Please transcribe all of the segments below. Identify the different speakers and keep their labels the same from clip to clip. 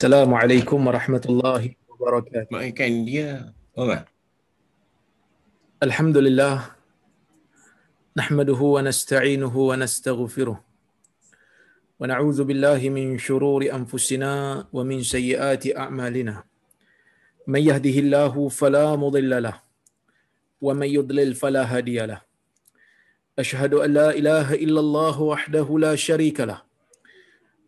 Speaker 1: Assalamualaikum warahmatullahi wabarakatuh.
Speaker 2: Makan dia. Orang.
Speaker 1: Alhamdulillah. Nahmaduhu wa nasta'inuhu wa nastaghfiruh. Wa na'udzu billahi min shururi anfusina wa min sayyiati a'malina. Man yahdihillahu fala mudilla lah wa man yudlil fala hadiya lah. Ashhadu an la ilaha illallah wahdahu la sharika lah.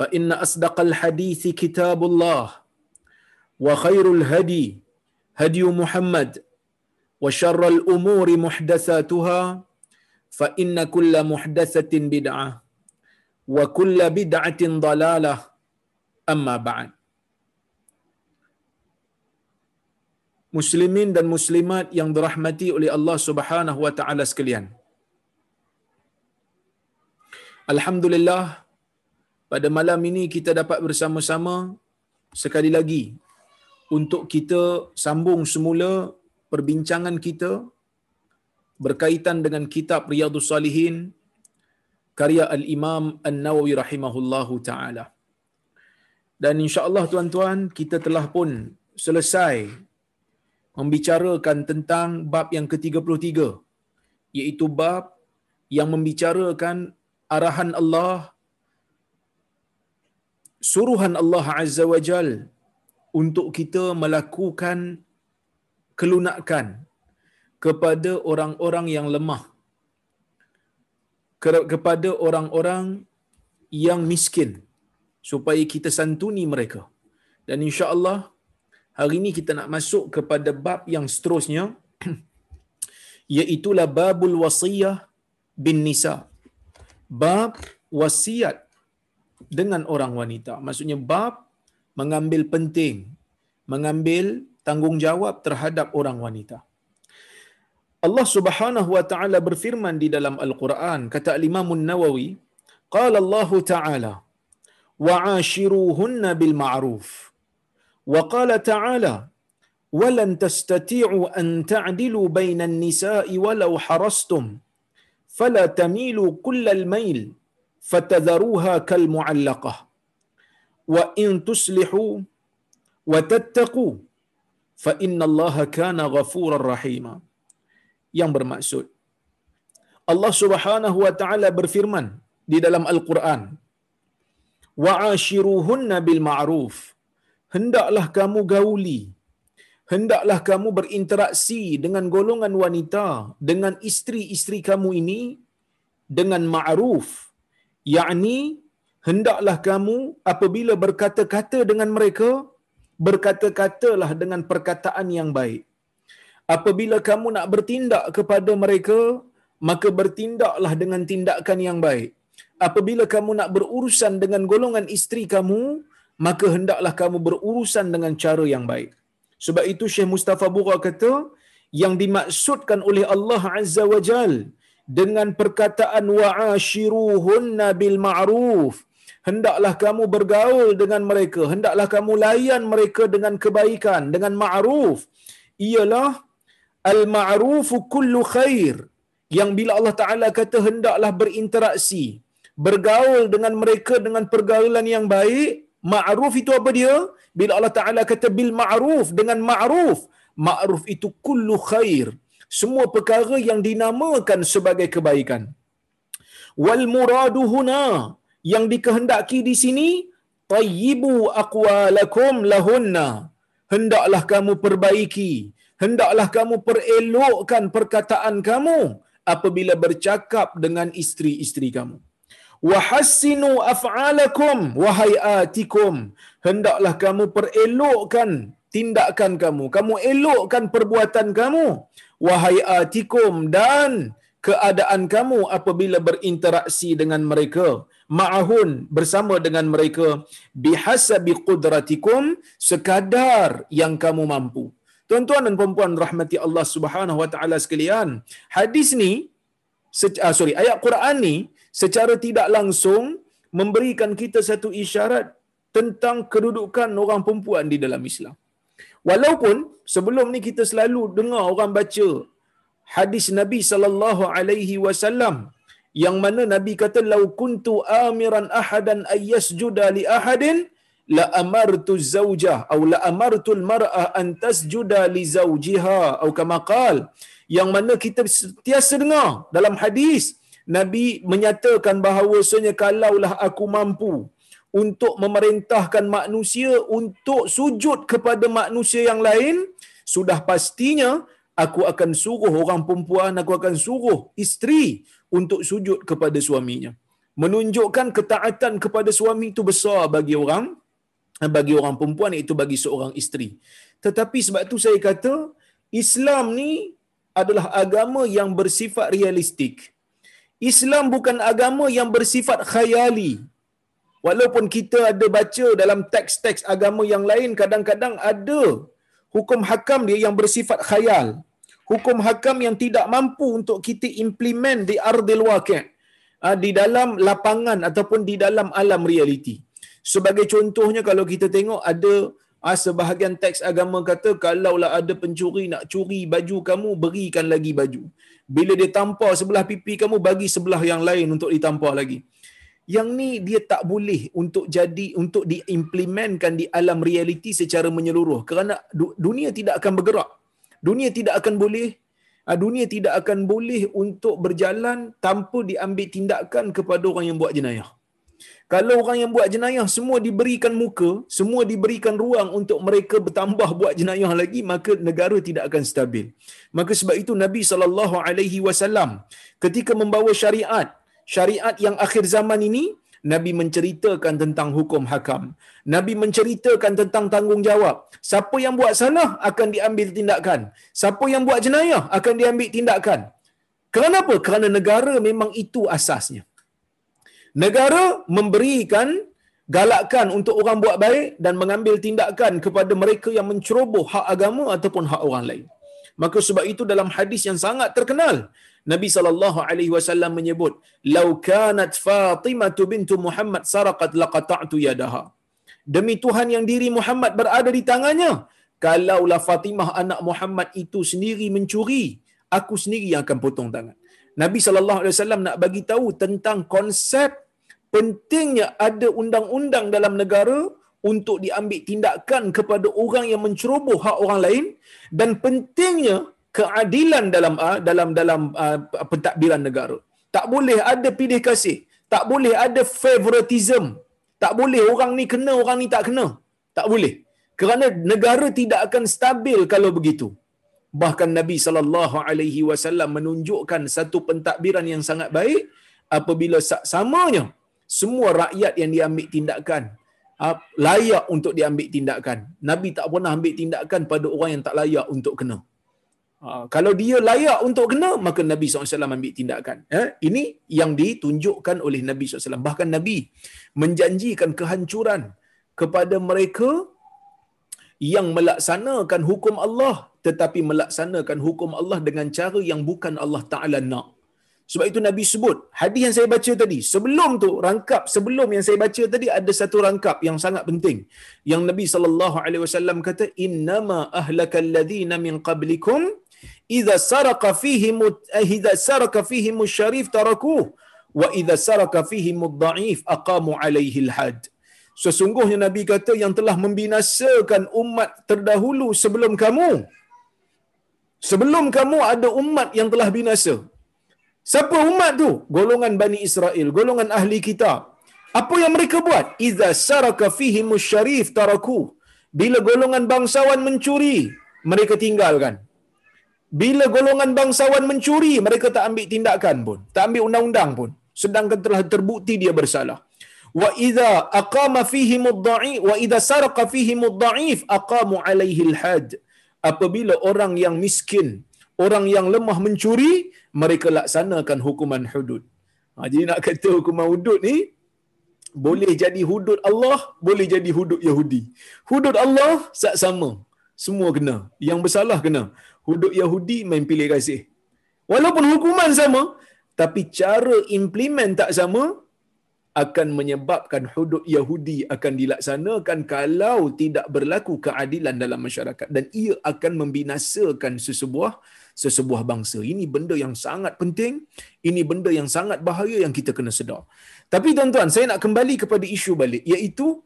Speaker 1: فإن أصدق الحديث كتاب الله وخير الهدي هدي محمد وشر الأمور محدثاتها فإن كل محدثة بدعة وكل بدعة ضلالة أما بعد Muslimin dan muslimat yang dirahmati oleh Allah Subhanahu wa taala sekalian. Alhamdulillah pada malam ini kita dapat bersama-sama sekali lagi untuk kita sambung semula perbincangan kita berkaitan dengan kitab Riyadhus Salihin karya Al-Imam An-Nawawi rahimahullahu taala. Dan insya-Allah tuan-tuan kita telah pun selesai membicarakan tentang bab yang ke-33 iaitu bab yang membicarakan arahan Allah suruhan Allah Azza wa Jal untuk kita melakukan kelunakan kepada orang-orang yang lemah kepada orang-orang yang miskin supaya kita santuni mereka. Dan insya-Allah hari ini kita nak masuk kepada bab yang seterusnya iaitu babul wasiyah bin nisa. Bab wasiat dengan orang wanita. Maksudnya bab mengambil penting, mengambil tanggungjawab terhadap orang wanita. Allah Subhanahu wa taala berfirman di dalam Al-Quran kata Imam An-Nawawi qala Allah taala wa'ashiruhunna bil ma'ruf wa qala ta'ala ولن تستطيعوا أن تعدلوا بين النساء ولو حرصتم فلا تميلوا كل الميل فتذروها كالمعلقة. وإن تصلحوا fa فإن allaha kana ghafurar رحيما. Yang bermaksud Allah Subhanahu wa taala berfirman di dalam Al-Quran wa ashiruhunna bil ma'ruf. Hendaklah kamu gauli hendaklah kamu berinteraksi dengan golongan wanita dengan isteri-isteri kamu ini dengan ma'ruf yakni hendaklah kamu apabila berkata-kata dengan mereka berkata-katalah dengan perkataan yang baik. Apabila kamu nak bertindak kepada mereka maka bertindaklah dengan tindakan yang baik. Apabila kamu nak berurusan dengan golongan isteri kamu maka hendaklah kamu berurusan dengan cara yang baik. Sebab itu Syekh Mustafa Bura kata yang dimaksudkan oleh Allah Azza wa Jalla dengan perkataan wa'ashiruhunna bil ma'ruf. Hendaklah kamu bergaul dengan mereka hendaklah kamu layan mereka dengan kebaikan dengan ma'ruf. Ialah al ma'rufu kullu khair yang bila Allah Taala kata hendaklah berinteraksi bergaul dengan mereka dengan pergaulan yang baik. Ma'ruf itu apa dia? Bila Allah Taala kata bil ma'ruf dengan ma'ruf. Ma'ruf itu kullu khair semua perkara yang dinamakan sebagai kebaikan. Wal muradu huna yang dikehendaki di sini tayyibu aqwalakum lahunna. hendaklah kamu perbaiki hendaklah kamu perelokkan perkataan kamu apabila bercakap dengan isteri-isteri kamu wahassinu af'alakum wahai atikum hendaklah kamu perelokkan tindakan kamu kamu elokkan perbuatan kamu wahai atikum dan keadaan kamu apabila berinteraksi dengan mereka. Ma'ahun bersama dengan mereka. Bihasabi qudratikum sekadar yang kamu mampu. Tuan-tuan dan puan-puan rahmati Allah Subhanahu wa taala sekalian hadis ni uh, sorry ayat Quran ni secara tidak langsung memberikan kita satu isyarat tentang kedudukan orang perempuan di dalam Islam. Walaupun sebelum ni kita selalu dengar orang baca hadis Nabi sallallahu alaihi wasallam yang mana Nabi kata lau kuntu amiran ahadan ayyasjuda li ahadin la amartu zaujah atau la amartu al-mar'ah an tasjuda li zawjiha. Atau kama qal yang mana kita sentiasa dengar dalam hadis Nabi menyatakan bahawasanya kalaulah aku mampu untuk memerintahkan manusia untuk sujud kepada manusia yang lain, sudah pastinya aku akan suruh orang perempuan, aku akan suruh isteri untuk sujud kepada suaminya. Menunjukkan ketaatan kepada suami itu besar bagi orang bagi orang perempuan itu bagi seorang isteri. Tetapi sebab itu saya kata Islam ni adalah agama yang bersifat realistik. Islam bukan agama yang bersifat khayali. Walaupun kita ada baca dalam teks-teks agama yang lain, kadang-kadang ada hukum hakam dia yang bersifat khayal. Hukum hakam yang tidak mampu untuk kita implement di ardil waqi' ah, di dalam lapangan ataupun di dalam alam realiti. Sebagai contohnya kalau kita tengok ada ah, sebahagian teks agama kata kalaulah ada pencuri nak curi baju kamu berikan lagi baju. Bila dia tampar sebelah pipi kamu bagi sebelah yang lain untuk ditampar lagi. Yang ni dia tak boleh untuk jadi untuk diimplementkan di alam realiti secara menyeluruh kerana dunia tidak akan bergerak. Dunia tidak akan boleh ah, dunia tidak akan boleh untuk berjalan tanpa diambil tindakan kepada orang yang buat jenayah. Kalau orang yang buat jenayah semua diberikan muka, semua diberikan ruang untuk mereka bertambah buat jenayah lagi, maka negara tidak akan stabil. Maka sebab itu Nabi wasallam ketika membawa syariat, syariat yang akhir zaman ini, Nabi menceritakan tentang hukum hakam. Nabi menceritakan tentang tanggungjawab. Siapa yang buat salah akan diambil tindakan. Siapa yang buat jenayah akan diambil tindakan. Kenapa? Kerana negara memang itu asasnya. Negara memberikan galakkan untuk orang buat baik dan mengambil tindakan kepada mereka yang menceroboh hak agama ataupun hak orang lain. Maka sebab itu dalam hadis yang sangat terkenal, Nabi sallallahu alaihi wasallam menyebut, "Lau kanat Fatimah bintu Muhammad saraqat laqata'tu yadaha." Demi Tuhan yang diri Muhammad berada di tangannya, kalaulah Fatimah anak Muhammad itu sendiri mencuri, aku sendiri yang akan potong tangan. Nabi sallallahu alaihi wasallam nak bagi tahu tentang konsep pentingnya ada undang-undang dalam negara untuk diambil tindakan kepada orang yang menceroboh hak orang lain dan pentingnya keadilan dalam ah, dalam dalam uh, pentadbiran negara. Tak boleh ada pilih kasih, tak boleh ada favoritism. Tak boleh orang ni kena, orang ni tak kena. Tak boleh. Kerana negara tidak akan stabil kalau begitu. Bahkan Nabi sallallahu alaihi wasallam menunjukkan satu pentadbiran yang sangat baik apabila samanya semua rakyat yang diambil tindakan ah, layak untuk diambil tindakan. Nabi tak pernah ambil tindakan pada orang yang tak layak untuk kena. Ah, kalau dia layak untuk kena, maka Nabi SAW ambil tindakan. Eh, ini yang ditunjukkan oleh Nabi SAW. Bahkan Nabi menjanjikan kehancuran kepada mereka yang melaksanakan hukum Allah tetapi melaksanakan hukum Allah dengan cara yang bukan Allah Ta'ala nak. Sebab itu Nabi sebut, hadis yang saya baca tadi, sebelum tu, rangkap sebelum yang saya baca tadi, ada satu rangkap yang sangat penting. Yang Nabi SAW kata, Innama ahlakal ladhina min qablikum, idha saraka fihim, eh, idha saraka fihim syarif tarakuh, wa idha saraka fihim da'if aqamu alaihi had. Sesungguhnya Nabi kata yang telah membinasakan umat terdahulu sebelum kamu, sebelum kamu ada umat yang telah binasa. Siapa umat tu? Golongan Bani Israel, golongan ahli kitab. Apa yang mereka buat? Iza saraka fihi musyarif taraku. Bila golongan bangsawan mencuri, mereka tinggalkan. Bila golongan bangsawan mencuri, mereka tak ambil tindakan pun, tak ambil undang-undang pun, sedangkan telah terbukti dia bersalah. Wa idza aqama fihi mudda'i wa idza saraqa fihi mudda'if aqamu alaihi al-had. Apabila orang yang miskin, orang yang lemah mencuri, mereka laksanakan hukuman hudud. Ha, jadi nak kata hukuman hudud ni boleh jadi hudud Allah, boleh jadi hudud Yahudi. Hudud Allah sama. Semua kena. Yang bersalah kena. Hudud Yahudi main pilih kasih. Walaupun hukuman sama, tapi cara implement tak sama, akan menyebabkan hudud Yahudi akan dilaksanakan kalau tidak berlaku keadilan dalam masyarakat dan ia akan membinasakan sesebuah sesebuah bangsa. Ini benda yang sangat penting, ini benda yang sangat bahaya yang kita kena sedar. Tapi tuan-tuan, saya nak kembali kepada isu balik iaitu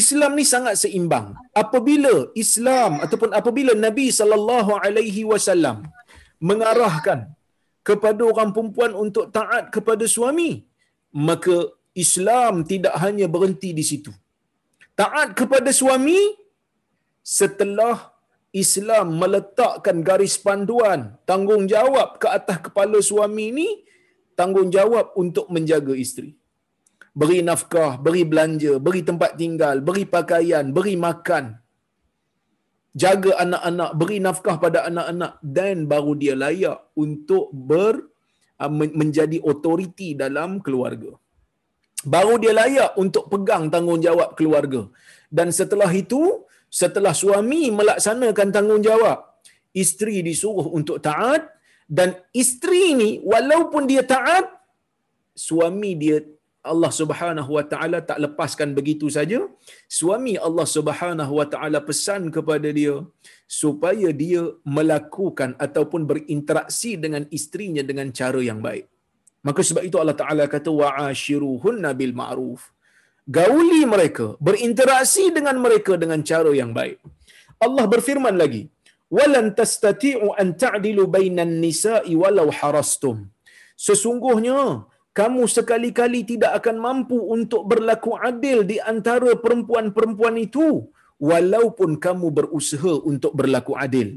Speaker 1: Islam ni sangat seimbang. Apabila Islam ataupun apabila Nabi sallallahu alaihi wasallam mengarahkan kepada orang perempuan untuk taat kepada suami, maka Islam tidak hanya berhenti di situ. Taat kepada suami setelah Islam meletakkan garis panduan tanggungjawab ke atas kepala suami ini tanggungjawab untuk menjaga isteri. Beri nafkah, beri belanja, beri tempat tinggal, beri pakaian, beri makan. Jaga anak-anak, beri nafkah pada anak-anak dan baru dia layak untuk ber uh, menjadi otoriti dalam keluarga. Baru dia layak untuk pegang tanggungjawab keluarga. Dan setelah itu, setelah suami melaksanakan tanggungjawab, isteri disuruh untuk taat dan isteri ni walaupun dia taat, suami dia Allah Subhanahu wa taala tak lepaskan begitu saja. Suami Allah Subhanahu wa taala pesan kepada dia supaya dia melakukan ataupun berinteraksi dengan isterinya dengan cara yang baik. Maka sebab itu Allah Taala kata wa'ashiruhunna bil ma'ruf gauli mereka, berinteraksi dengan mereka dengan cara yang baik. Allah berfirman lagi, "Walan tastati'u an ta'dilu bainan nisa'i walau harastum." Sesungguhnya kamu sekali-kali tidak akan mampu untuk berlaku adil di antara perempuan-perempuan itu walaupun kamu berusaha untuk berlaku adil.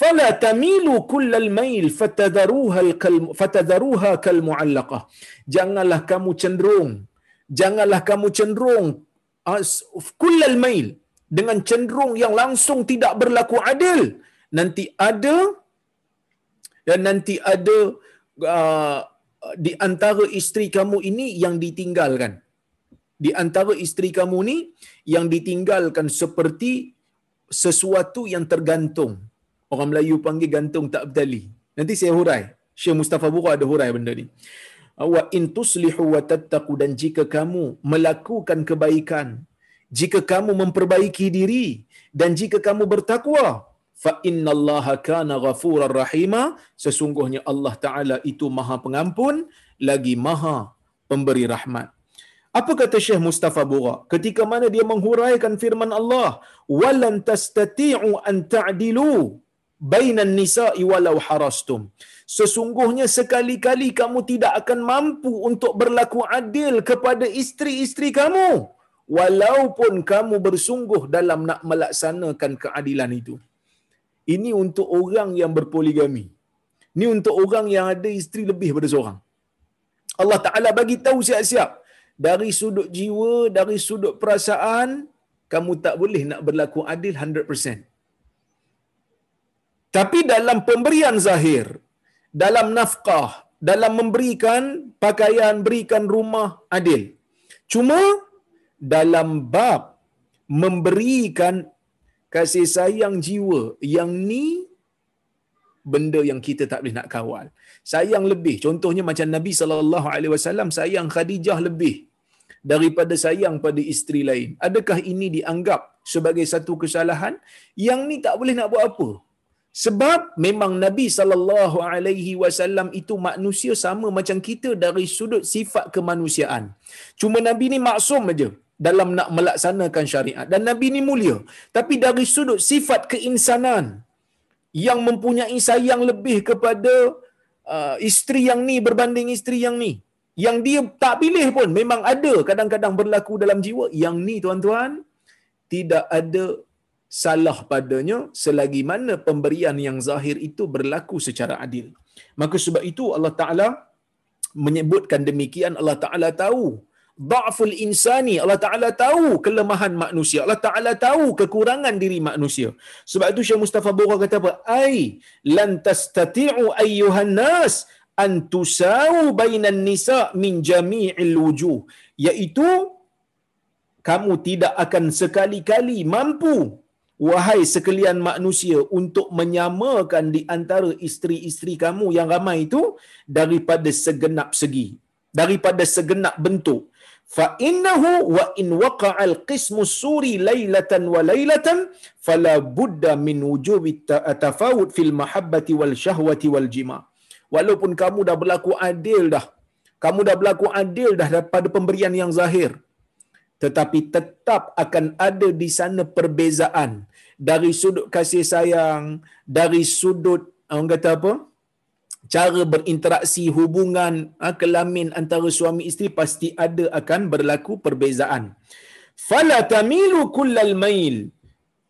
Speaker 1: Fala tamilu kullal mail fatadharuha fatadharuha kal mu'allaqah. Janganlah kamu cenderung janganlah kamu cenderung kullal mail dengan cenderung yang langsung tidak berlaku adil nanti ada dan nanti ada uh, di antara isteri kamu ini yang ditinggalkan. Di antara isteri kamu ni yang ditinggalkan seperti sesuatu yang tergantung. Orang Melayu panggil gantung tak bertali nanti saya hurai. Syekh Mustafa Bura ada hurai benda ni. Wa in tuslihu wa tattaqu dan jika kamu melakukan kebaikan jika kamu memperbaiki diri dan jika kamu bertakwa fa innallaha kana ghafurar rahima. Sesungguhnya Allah taala itu maha pengampun lagi maha pemberi rahmat. Apa kata Syekh Mustafa Bura? Ketika mana dia menghuraikan firman Allah walan tastati'u an ta'dilu bainan nisa'i walau harastum. Sesungguhnya sekali-kali kamu tidak akan mampu untuk berlaku adil kepada isteri-isteri kamu walaupun kamu bersungguh dalam nak melaksanakan keadilan itu ini untuk orang yang berpoligami. Ini untuk orang yang ada isteri lebih daripada seorang. Allah Taala bagi tahu siap-siap. Dari sudut jiwa dari sudut perasaan kamu tak boleh nak berlaku adil 100% tapi dalam pemberian zahir dalam nafkah, dalam memberikan pakaian, berikan rumah adil. Cuma dalam bab memberikan kasih sayang jiwa yang ni benda yang kita tak boleh nak kawal. Sayang lebih. Contohnya macam Nabi sallallahu alaihi wasallam sayang Khadijah lebih daripada sayang pada isteri lain. Adakah ini dianggap sebagai satu kesalahan yang ni tak boleh nak buat apa? Sebab memang Nabi sallallahu alaihi wasallam itu manusia sama macam kita dari sudut sifat kemanusiaan. Cuma Nabi ni maksum aja dalam nak melaksanakan syariat dan Nabi ni mulia. Tapi dari sudut sifat keinsanan yang mempunyai sayang lebih kepada uh, isteri yang ni berbanding isteri yang ni. Yang dia tak pilih pun memang ada kadang-kadang berlaku dalam jiwa. Yang ni tuan-tuan tidak ada salah padanya selagi mana pemberian yang zahir itu berlaku secara adil. Maka sebab itu Allah Taala menyebutkan demikian Allah Taala tahu da'ful insani Allah Taala tahu kelemahan manusia. Allah Taala tahu kekurangan diri manusia. Sebab itu Syekh Mustafa Bora kata apa? Ai lan tastati'u ayyuhan nas an tusau bainan nisa min jami'il wujuh. Iaitu kamu tidak akan sekali-kali mampu wahai sekalian manusia untuk menyamakan di antara isteri-isteri kamu yang ramai itu daripada segenap segi daripada segenap bentuk al-qismu suri laylatan wa laylatan fala budda min wujubi tafawut fil mahabbati wal syahwati wal jima walaupun kamu dah berlaku adil dah kamu dah berlaku adil dah pada pemberian yang zahir tetapi tetap akan ada di sana perbezaan dari sudut kasih sayang, dari sudut orang kata apa? Cara berinteraksi hubungan ha, kelamin antara suami isteri pasti ada akan berlaku perbezaan. Fala tamilu kullal mail.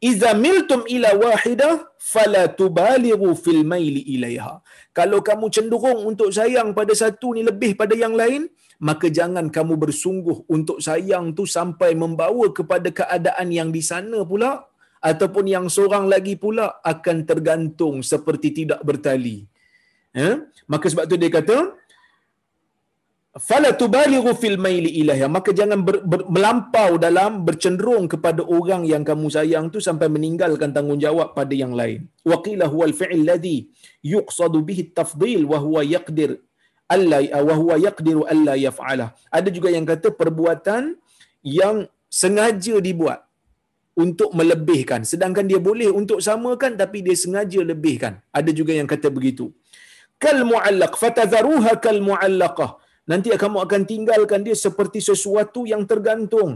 Speaker 1: Iza miltum ila wahidah fala tubalighu fil maili ilaiha. Kalau kamu cenderung untuk sayang pada satu ni lebih pada yang lain, maka jangan kamu bersungguh untuk sayang tu sampai membawa kepada keadaan yang di sana pula ataupun yang seorang lagi pula akan tergantung seperti tidak bertali. Ya? Maka sebab tu dia kata fala tubalighu fil maili ilaiha maka jangan ber, ber, melampau dalam bercenderung kepada orang yang kamu sayang tu sampai meninggalkan tanggungjawab pada yang lain. Waqila huwal fi'l ladhi yuqsadu bihi at-tafdhil wa huwa yaqdir alla wa huwa yaqdiru alla yaf'ala. Ada juga yang kata perbuatan yang sengaja dibuat untuk melebihkan sedangkan dia boleh untuk samakan tapi dia sengaja lebihkan. Ada juga yang kata begitu. Kal mu'allaq fatadharuha kal mu'allaqah. Nanti kamu akan tinggalkan dia seperti sesuatu yang tergantung.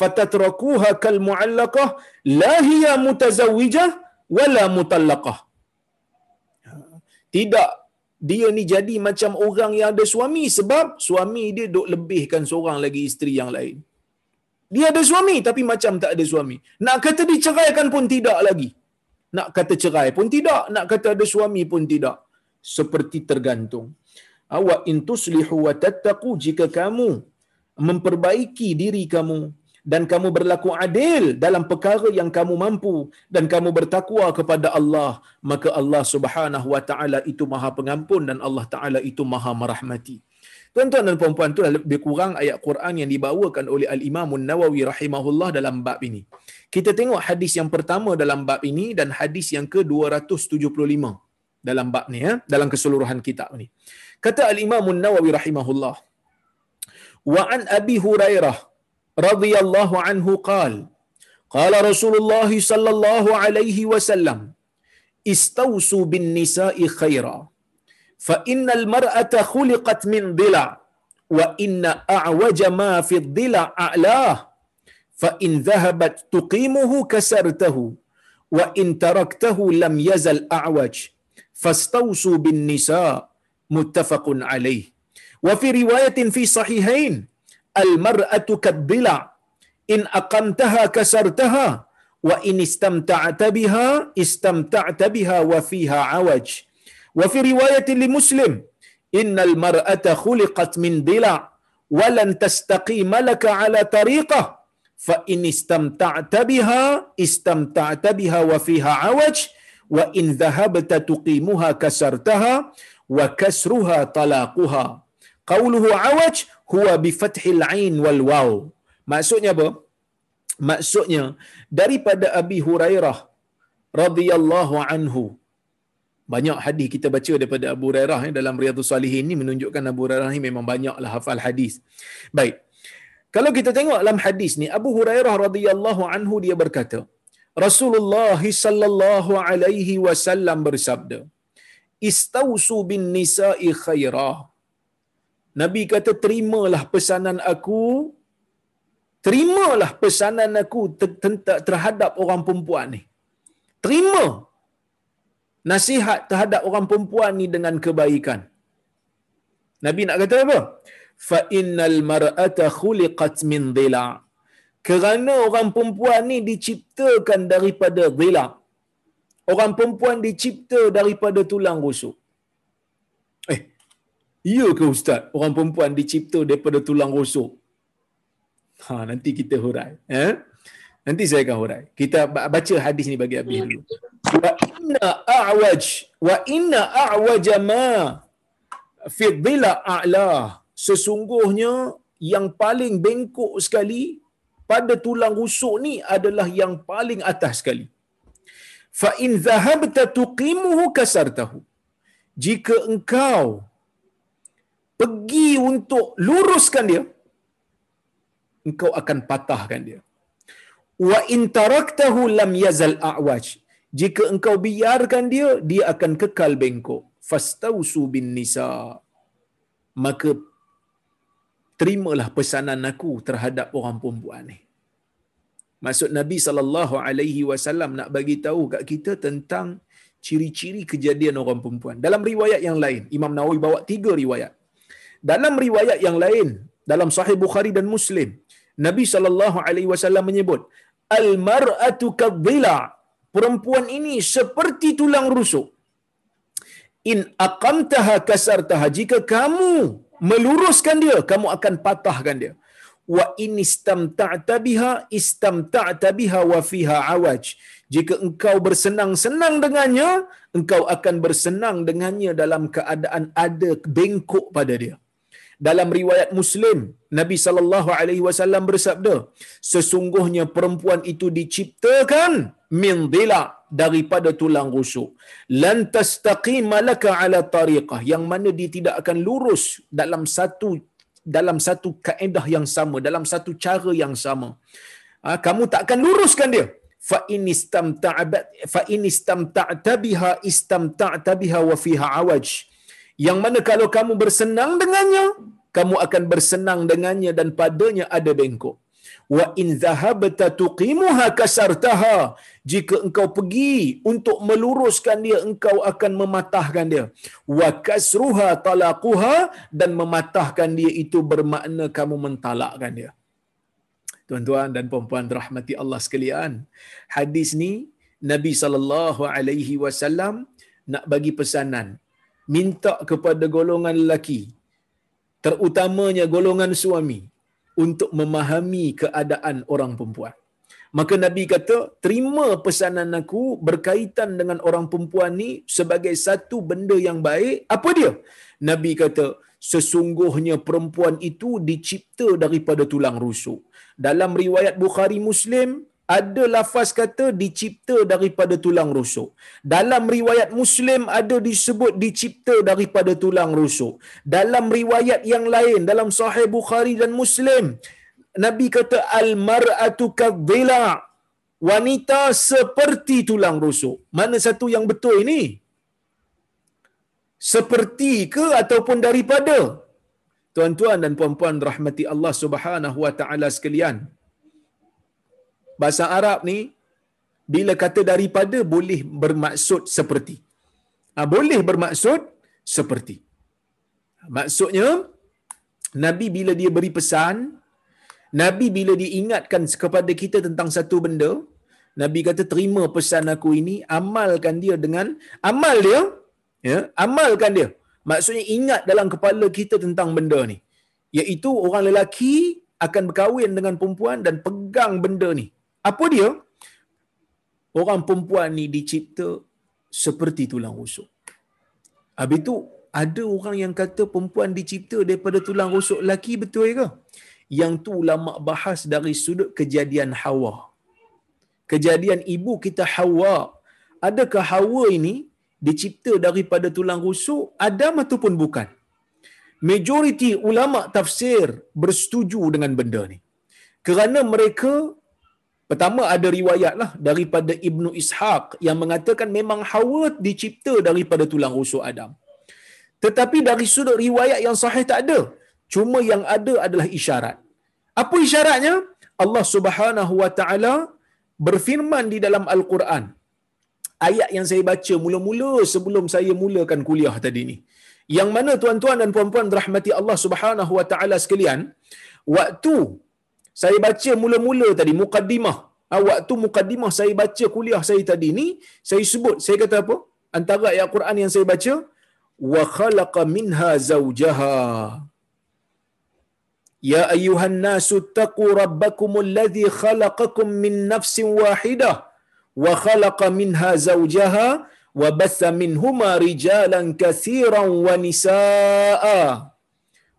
Speaker 1: Fatatrakuha kal mu'allaqah la hiya mutazawwijah wala mutallaqah. Tidak dia ni jadi macam orang yang ada suami sebab suami dia duk lebihkan seorang lagi isteri yang lain. Dia ada suami tapi macam tak ada suami. Nak kata diceraikan pun tidak lagi. Nak kata cerai pun tidak, nak kata ada suami pun tidak. Seperti tergantung. Wa in tuslihu wa tattaqu jika kamu memperbaiki diri kamu dan kamu berlaku adil dalam perkara yang kamu mampu dan kamu bertakwa kepada Allah maka Allah Subhanahu wa taala itu Maha Pengampun dan Allah taala itu Maha Merahmati. Tuan-tuan dan puan-puan tu lebih kurang ayat Quran yang dibawakan oleh Al-Imam Nawawi rahimahullah dalam bab ini. Kita tengok hadis yang pertama dalam bab ini dan hadis yang ke-275 dalam bab ni ya, dalam keseluruhan kitab ni. Kata Al-Imam Nawawi rahimahullah. Wa an Abi Hurairah radhiyallahu anhu qal qala Rasulullah sallallahu alaihi wasallam istausu bin nisa'i khaira fa innal mar'ata khuliqat min dhila wa inna a'waja ma fi dhila a'lah fa in dhahabat tuqimuhu kasartahu wa in taraktahu lam yazal a'waj fastausu bin nisa muttafaqun alaih wa fi riwayatin fi sahihain al mar'atu kadhila in aqamtaha kasartaha wa in istamta'ta biha istamta'ta biha wa fiha awaj wa fi riwayatin li muslim innal mar'ata khuliqat min dila' wa lan tastaqima laka ala wa in dhahabta tuqimuha kasartaha wa kasruha talaquha qawluhu awaj huwa bi fathil ain wal waw maksudnya apa maksudnya daripada Abi Hurairah radhiyallahu anhu banyak hadis kita baca daripada Abu Hurairah eh, dalam Riyadhus Salihin ni menunjukkan Abu Hurairah ni memang banyaklah hafal hadis. Baik. Kalau kita tengok dalam hadis ni Abu Hurairah radhiyallahu anhu dia berkata, Rasulullah sallallahu alaihi wasallam bersabda, "Istausu bin nisa'i khairah." Nabi kata terimalah pesanan aku terimalah pesanan aku terhadap orang perempuan ni. Terima nasihat terhadap orang perempuan ni dengan kebaikan. Nabi nak kata apa? Fa innal mar'ata khuliqat min dhila. Kerana orang perempuan ni diciptakan daripada zilak. Orang perempuan dicipta daripada tulang rusuk. Eh, iya ke Ustaz? Orang perempuan dicipta daripada tulang rusuk. Ha, nanti kita hurai. Eh? Nanti saya akan hurai. Kita baca hadis ni bagi Abi dulu. Wa inna a'waj wa inna a'waj ma fi dhila a'la. Sesungguhnya yang paling bengkok sekali pada tulang rusuk ni adalah yang paling atas sekali. Fa in dhahabta tuqimuhu kasartahu. Jika engkau pergi untuk luruskan dia, engkau akan patahkan dia. Wa in taraktahu lam yazal a'waj. Jika engkau biarkan dia, dia akan kekal bengkok. Fastausu bin nisa. Maka terimalah pesanan aku terhadap orang perempuan ni. Maksud Nabi sallallahu alaihi wasallam nak bagi tahu kat kita tentang ciri-ciri kejadian orang perempuan. Dalam riwayat yang lain, Imam Nawawi bawa tiga riwayat. Dalam riwayat yang lain, dalam Sahih Bukhari dan Muslim, Nabi sallallahu alaihi wasallam menyebut, "Al-mar'atu kadhila." Perempuan ini seperti tulang rusuk. In aqamtaha kasartaha. Jika kamu meluruskan dia, kamu akan patahkan dia. Wa in istamta'ta biha istamta'ta biha wa fiha awaj. Jika engkau bersenang-senang dengannya, engkau akan bersenang dengannya dalam keadaan ada bengkok pada dia. Dalam riwayat Muslim, Nabi sallallahu alaihi wasallam bersabda, sesungguhnya perempuan itu diciptakan min dhila daripada tulang rusuk. Lan tastaqim laka ala tariqah yang mana dia tidak akan lurus dalam satu dalam satu kaedah yang sama, dalam satu cara yang sama. Ha, kamu tak akan luruskan dia. Fa in istamta'at fa in istamta'ta biha istamta'ta biha wa fiha awaj. Yang mana kalau kamu bersenang dengannya, kamu akan bersenang dengannya dan padanya ada bengkok. Wa in dhahabta tuqimuha kasartaha. Jika engkau pergi untuk meluruskan dia, engkau akan mematahkan dia. Wa kasruha talaquha dan mematahkan dia itu bermakna kamu mentalakkan dia. Tuan-tuan dan puan-puan rahmati Allah sekalian, hadis ni Nabi sallallahu alaihi wasallam nak bagi pesanan minta kepada golongan lelaki terutamanya golongan suami untuk memahami keadaan orang perempuan. Maka Nabi kata, terima pesanan aku berkaitan dengan orang perempuan ni sebagai satu benda yang baik. Apa dia? Nabi kata, sesungguhnya perempuan itu dicipta daripada tulang rusuk. Dalam riwayat Bukhari Muslim, ada lafaz kata dicipta daripada tulang rusuk. Dalam riwayat Muslim ada disebut dicipta daripada tulang rusuk. Dalam riwayat yang lain dalam Sahih Bukhari dan Muslim Nabi kata al-mar'atu kadhila. Wanita seperti tulang rusuk. Mana satu yang betul ini? Seperti ke ataupun daripada? Tuan-tuan dan puan-puan rahmati Allah Subhanahu wa taala sekalian bahasa Arab ni bila kata daripada boleh bermaksud seperti. Ha, boleh bermaksud seperti. Maksudnya Nabi bila dia beri pesan, Nabi bila dia ingatkan kepada kita tentang satu benda, Nabi kata terima pesan aku ini, amalkan dia dengan amal dia, ya, amalkan dia. Maksudnya ingat dalam kepala kita tentang benda ni. Iaitu orang lelaki akan berkahwin dengan perempuan dan pegang benda ni. Apa dia? Orang perempuan ni dicipta seperti tulang rusuk. Habis tu, ada orang yang kata perempuan dicipta daripada tulang rusuk lelaki, betul ke? Yang tu ulama bahas dari sudut kejadian Hawa. Kejadian ibu kita Hawa. Adakah Hawa ini dicipta daripada tulang rusuk Adam ataupun bukan? Majoriti ulama tafsir bersetuju dengan benda ni. Kerana mereka Pertama ada riwayat lah daripada Ibnu Ishaq yang mengatakan memang Hawa dicipta daripada tulang rusuk Adam. Tetapi dari sudut riwayat yang sahih tak ada. Cuma yang ada adalah isyarat. Apa isyaratnya? Allah Subhanahu wa taala berfirman di dalam Al-Quran. Ayat yang saya baca mula-mula sebelum saya mulakan kuliah tadi ni. Yang mana tuan-tuan dan puan-puan rahmati Allah Subhanahu wa taala sekalian, waktu Saya baca mula-mula tadi mukaddimah. Ha, waktu mukaddimah saya baca kuliah saya tadi ni, saya sebut, saya kata apa? Antara ayat Quran yang saya baca, wa khalaqa minha zawjaha. Ya ayuhan nasu taqu rabbakumul ladzi khalaqakum min nafsin wahidah wa khalaqa minha zawjaha wa batha minhuma rijalan katsiran wa nisaa.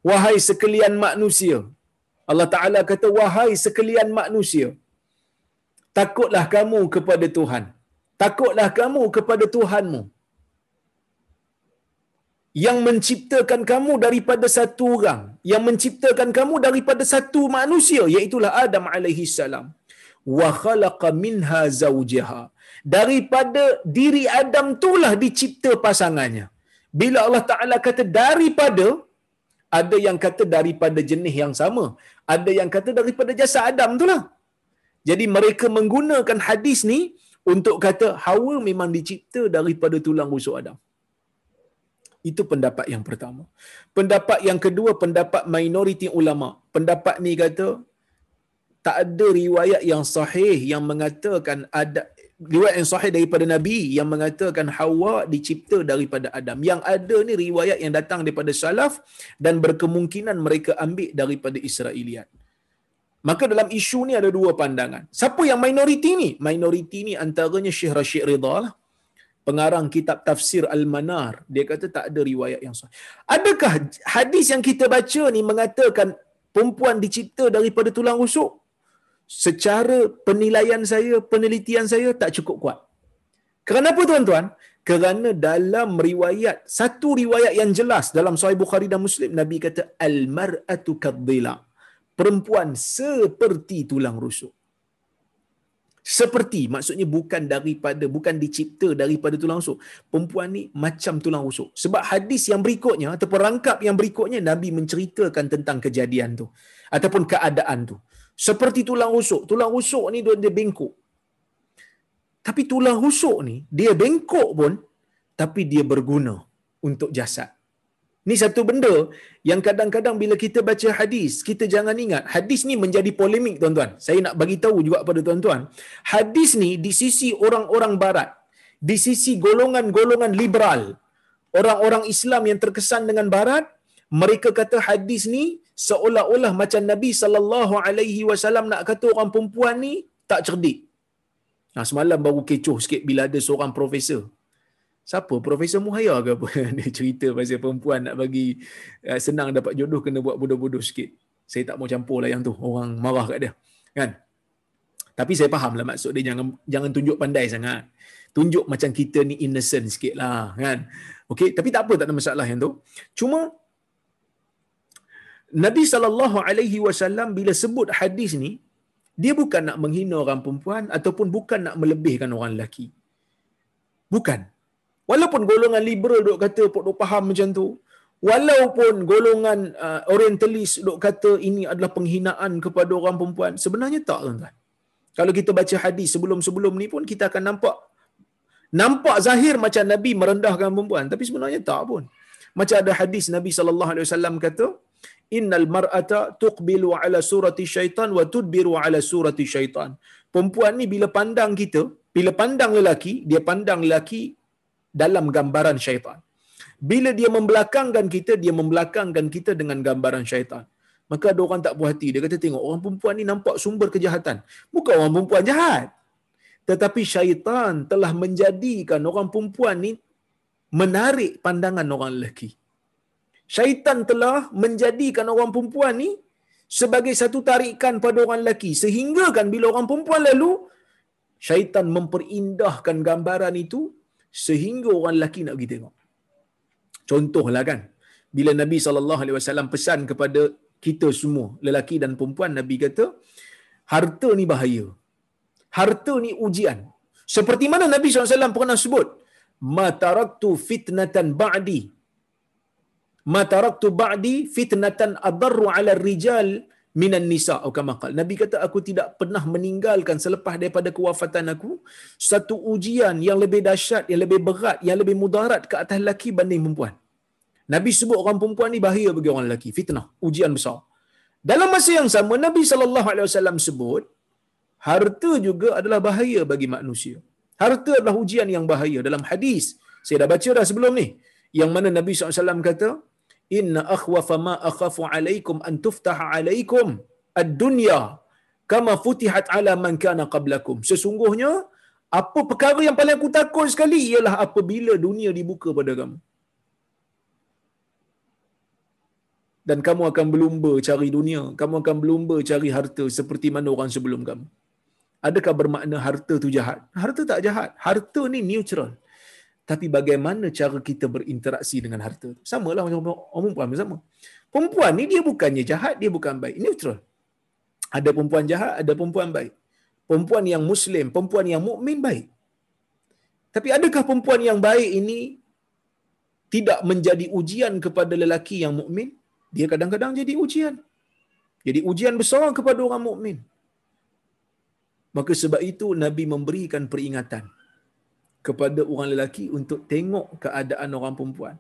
Speaker 1: Wahai sekalian manusia. Allah Taala kata wahai sekalian manusia. Takutlah kamu kepada Tuhan. Takutlah kamu kepada Tuhanmu yang menciptakan kamu daripada satu orang, yang menciptakan kamu daripada satu manusia, iaitu Adam alaihi salam. Wa khalaqa minha zawjaha. Daripada diri Adam itulah dicipta pasangannya. Bila Allah Taala kata daripada ada yang kata daripada jenis yang sama, ada yang kata daripada jasa Adam itulah. Jadi mereka menggunakan hadis ni untuk kata Hawa memang dicipta daripada tulang rusuk Adam. Itu pendapat yang pertama. Pendapat yang kedua, pendapat minoriti ulama. Pendapat ni kata, tak ada riwayat yang sahih yang mengatakan ada riwayat yang sahih daripada Nabi yang mengatakan Hawa dicipta daripada Adam. Yang ada ni riwayat yang datang daripada salaf dan berkemungkinan mereka ambil daripada Israeliat. Maka dalam isu ni ada dua pandangan. Siapa yang minoriti ni? Minoriti ni antaranya Syekh Rashid Ridha lah pengarang kitab tafsir Al-Manar dia kata tak ada riwayat yang sahih. Adakah hadis yang kita baca ni mengatakan perempuan dicipta daripada tulang rusuk? Secara penilaian saya, penelitian saya tak cukup kuat. Kenapa tuan-tuan? Kerana dalam riwayat, satu riwayat yang jelas dalam Sahih Bukhari dan Muslim, Nabi kata, Al-mar'atu kadhila. Perempuan seperti tulang rusuk seperti maksudnya bukan daripada bukan dicipta daripada tulang rusuk perempuan ni macam tulang rusuk sebab hadis yang berikutnya atau perangkap yang berikutnya nabi menceritakan tentang kejadian tu ataupun keadaan tu seperti tulang rusuk tulang rusuk ni dia, bengkok tapi tulang rusuk ni dia bengkok pun tapi dia berguna untuk jasad Ni satu benda yang kadang-kadang bila kita baca hadis, kita jangan ingat. Hadis ni menjadi polemik tuan-tuan. Saya nak bagi tahu juga pada tuan-tuan. Hadis ni di sisi orang-orang barat, di sisi golongan-golongan liberal, orang-orang Islam yang terkesan dengan barat, mereka kata hadis ni seolah-olah macam Nabi sallallahu alaihi wasallam nak kata orang perempuan ni tak cerdik. Nah, semalam baru kecoh sikit bila ada seorang profesor. Siapa? Profesor Muhaya ke apa? Dia cerita pasal perempuan nak bagi uh, senang dapat jodoh kena buat bodoh-bodoh sikit. Saya tak mau campur lah yang tu. Orang marah kat dia. Kan? Tapi saya faham lah maksud dia. Jangan jangan tunjuk pandai sangat. Tunjuk macam kita ni innocent sikit lah. Kan? Okey? Tapi tak apa tak ada masalah yang tu. Cuma Nabi sallallahu alaihi wasallam bila sebut hadis ni dia bukan nak menghina orang perempuan ataupun bukan nak melebihkan orang lelaki. Bukan. Walaupun golongan liberal duk kata duk faham macam tu, walaupun golongan uh, orientalis duk kata ini adalah penghinaan kepada orang perempuan, sebenarnya tak tuan-tuan. Kalau kita baca hadis sebelum-sebelum ni pun kita akan nampak nampak zahir macam Nabi merendahkan perempuan, tapi sebenarnya tak pun. Macam ada hadis Nabi sallallahu alaihi wasallam kata, innal mar'ata tuqbilu ala surati syaitan wa tudbiru ala surati syaitan. Perempuan ni bila pandang kita, bila pandang lelaki, dia pandang lelaki dalam gambaran syaitan. Bila dia membelakangkan kita, dia membelakangkan kita dengan gambaran syaitan. Maka ada orang tak puas hati. Dia kata, tengok orang perempuan ni nampak sumber kejahatan. Bukan orang perempuan jahat. Tetapi syaitan telah menjadikan orang perempuan ni menarik pandangan orang lelaki. Syaitan telah menjadikan orang perempuan ni sebagai satu tarikan pada orang lelaki. Sehingga kan bila orang perempuan lalu, syaitan memperindahkan gambaran itu sehingga orang lelaki nak pergi tengok. Contohlah kan, bila Nabi SAW pesan kepada kita semua, lelaki dan perempuan, Nabi kata, harta ni bahaya. Harta ni ujian. Seperti mana Nabi SAW pernah sebut, ma taraktu fitnatan ba'di. Ma taraktu ba'di fitnatan adarru ala rijal minan nisa atau kama Nabi kata aku tidak pernah meninggalkan selepas daripada kewafatan aku satu ujian yang lebih dahsyat, yang lebih berat, yang lebih mudarat ke atas lelaki banding perempuan. Nabi sebut orang perempuan ni bahaya bagi orang lelaki, fitnah, ujian besar. Dalam masa yang sama Nabi sallallahu alaihi wasallam sebut harta juga adalah bahaya bagi manusia. Harta adalah ujian yang bahaya dalam hadis. Saya dah baca dah sebelum ni. Yang mana Nabi SAW kata, Inna akhwafa ma akhafu alaikum an tuftaha alaikum ad-dunya kama futihat ala man kana qablakum. Sesungguhnya, apa perkara yang paling aku takut sekali ialah apabila dunia dibuka pada kamu. Dan kamu akan berlumba cari dunia. Kamu akan berlumba cari harta seperti mana orang sebelum kamu. Adakah bermakna harta tu jahat? Harta tak jahat. Harta ni neutral. Tapi bagaimana cara kita berinteraksi dengan harta? Sama lah macam perempuan sama. Perempuan ni dia bukannya jahat, dia bukan baik. Neutral. Ada perempuan jahat, ada perempuan baik. Perempuan yang Muslim, perempuan yang mukmin baik. Tapi adakah perempuan yang baik ini tidak menjadi ujian kepada lelaki yang mukmin? Dia kadang-kadang jadi ujian. Jadi ujian besar kepada orang mukmin. Maka sebab itu Nabi memberikan peringatan kepada orang lelaki untuk tengok keadaan orang perempuan.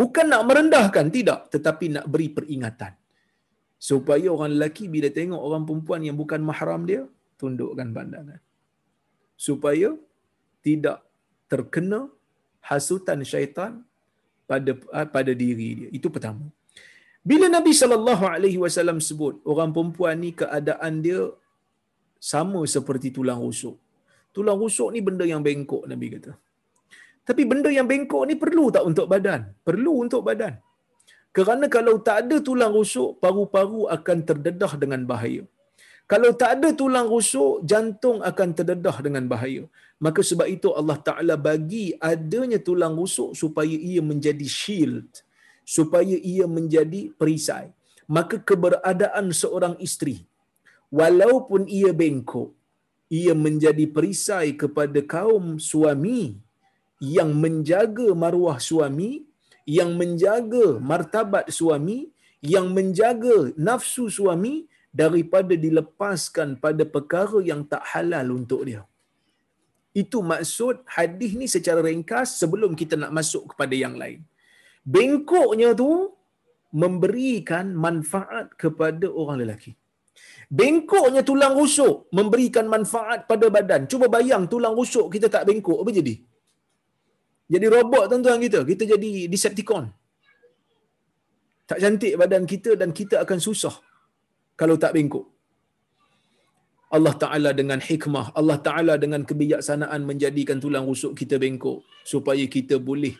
Speaker 1: Bukan nak merendahkan, tidak. Tetapi nak beri peringatan. Supaya orang lelaki bila tengok orang perempuan yang bukan mahram dia, tundukkan pandangan. Supaya tidak terkena hasutan syaitan pada pada diri dia. Itu pertama. Bila Nabi sallallahu alaihi wasallam sebut orang perempuan ni keadaan dia sama seperti tulang rusuk. Tulang rusuk ni benda yang bengkok Nabi kata. Tapi benda yang bengkok ni perlu tak untuk badan? Perlu untuk badan. Kerana kalau tak ada tulang rusuk, paru-paru akan terdedah dengan bahaya. Kalau tak ada tulang rusuk, jantung akan terdedah dengan bahaya. Maka sebab itu Allah Ta'ala bagi adanya tulang rusuk supaya ia menjadi shield. Supaya ia menjadi perisai. Maka keberadaan seorang isteri, walaupun ia bengkok, ia menjadi perisai kepada kaum suami yang menjaga maruah suami, yang menjaga martabat suami, yang menjaga nafsu suami daripada dilepaskan pada perkara yang tak halal untuk dia. Itu maksud hadis ni secara ringkas sebelum kita nak masuk kepada yang lain. Bengkoknya tu memberikan manfaat kepada orang lelaki. Bengkoknya tulang rusuk memberikan manfaat pada badan. Cuba bayang tulang rusuk kita tak bengkok, apa jadi? Jadi robot tuan-tuan kita. Kita jadi Decepticon. Tak cantik badan kita dan kita akan susah kalau tak bengkok. Allah Ta'ala dengan hikmah, Allah Ta'ala dengan kebijaksanaan menjadikan tulang rusuk kita bengkok supaya kita boleh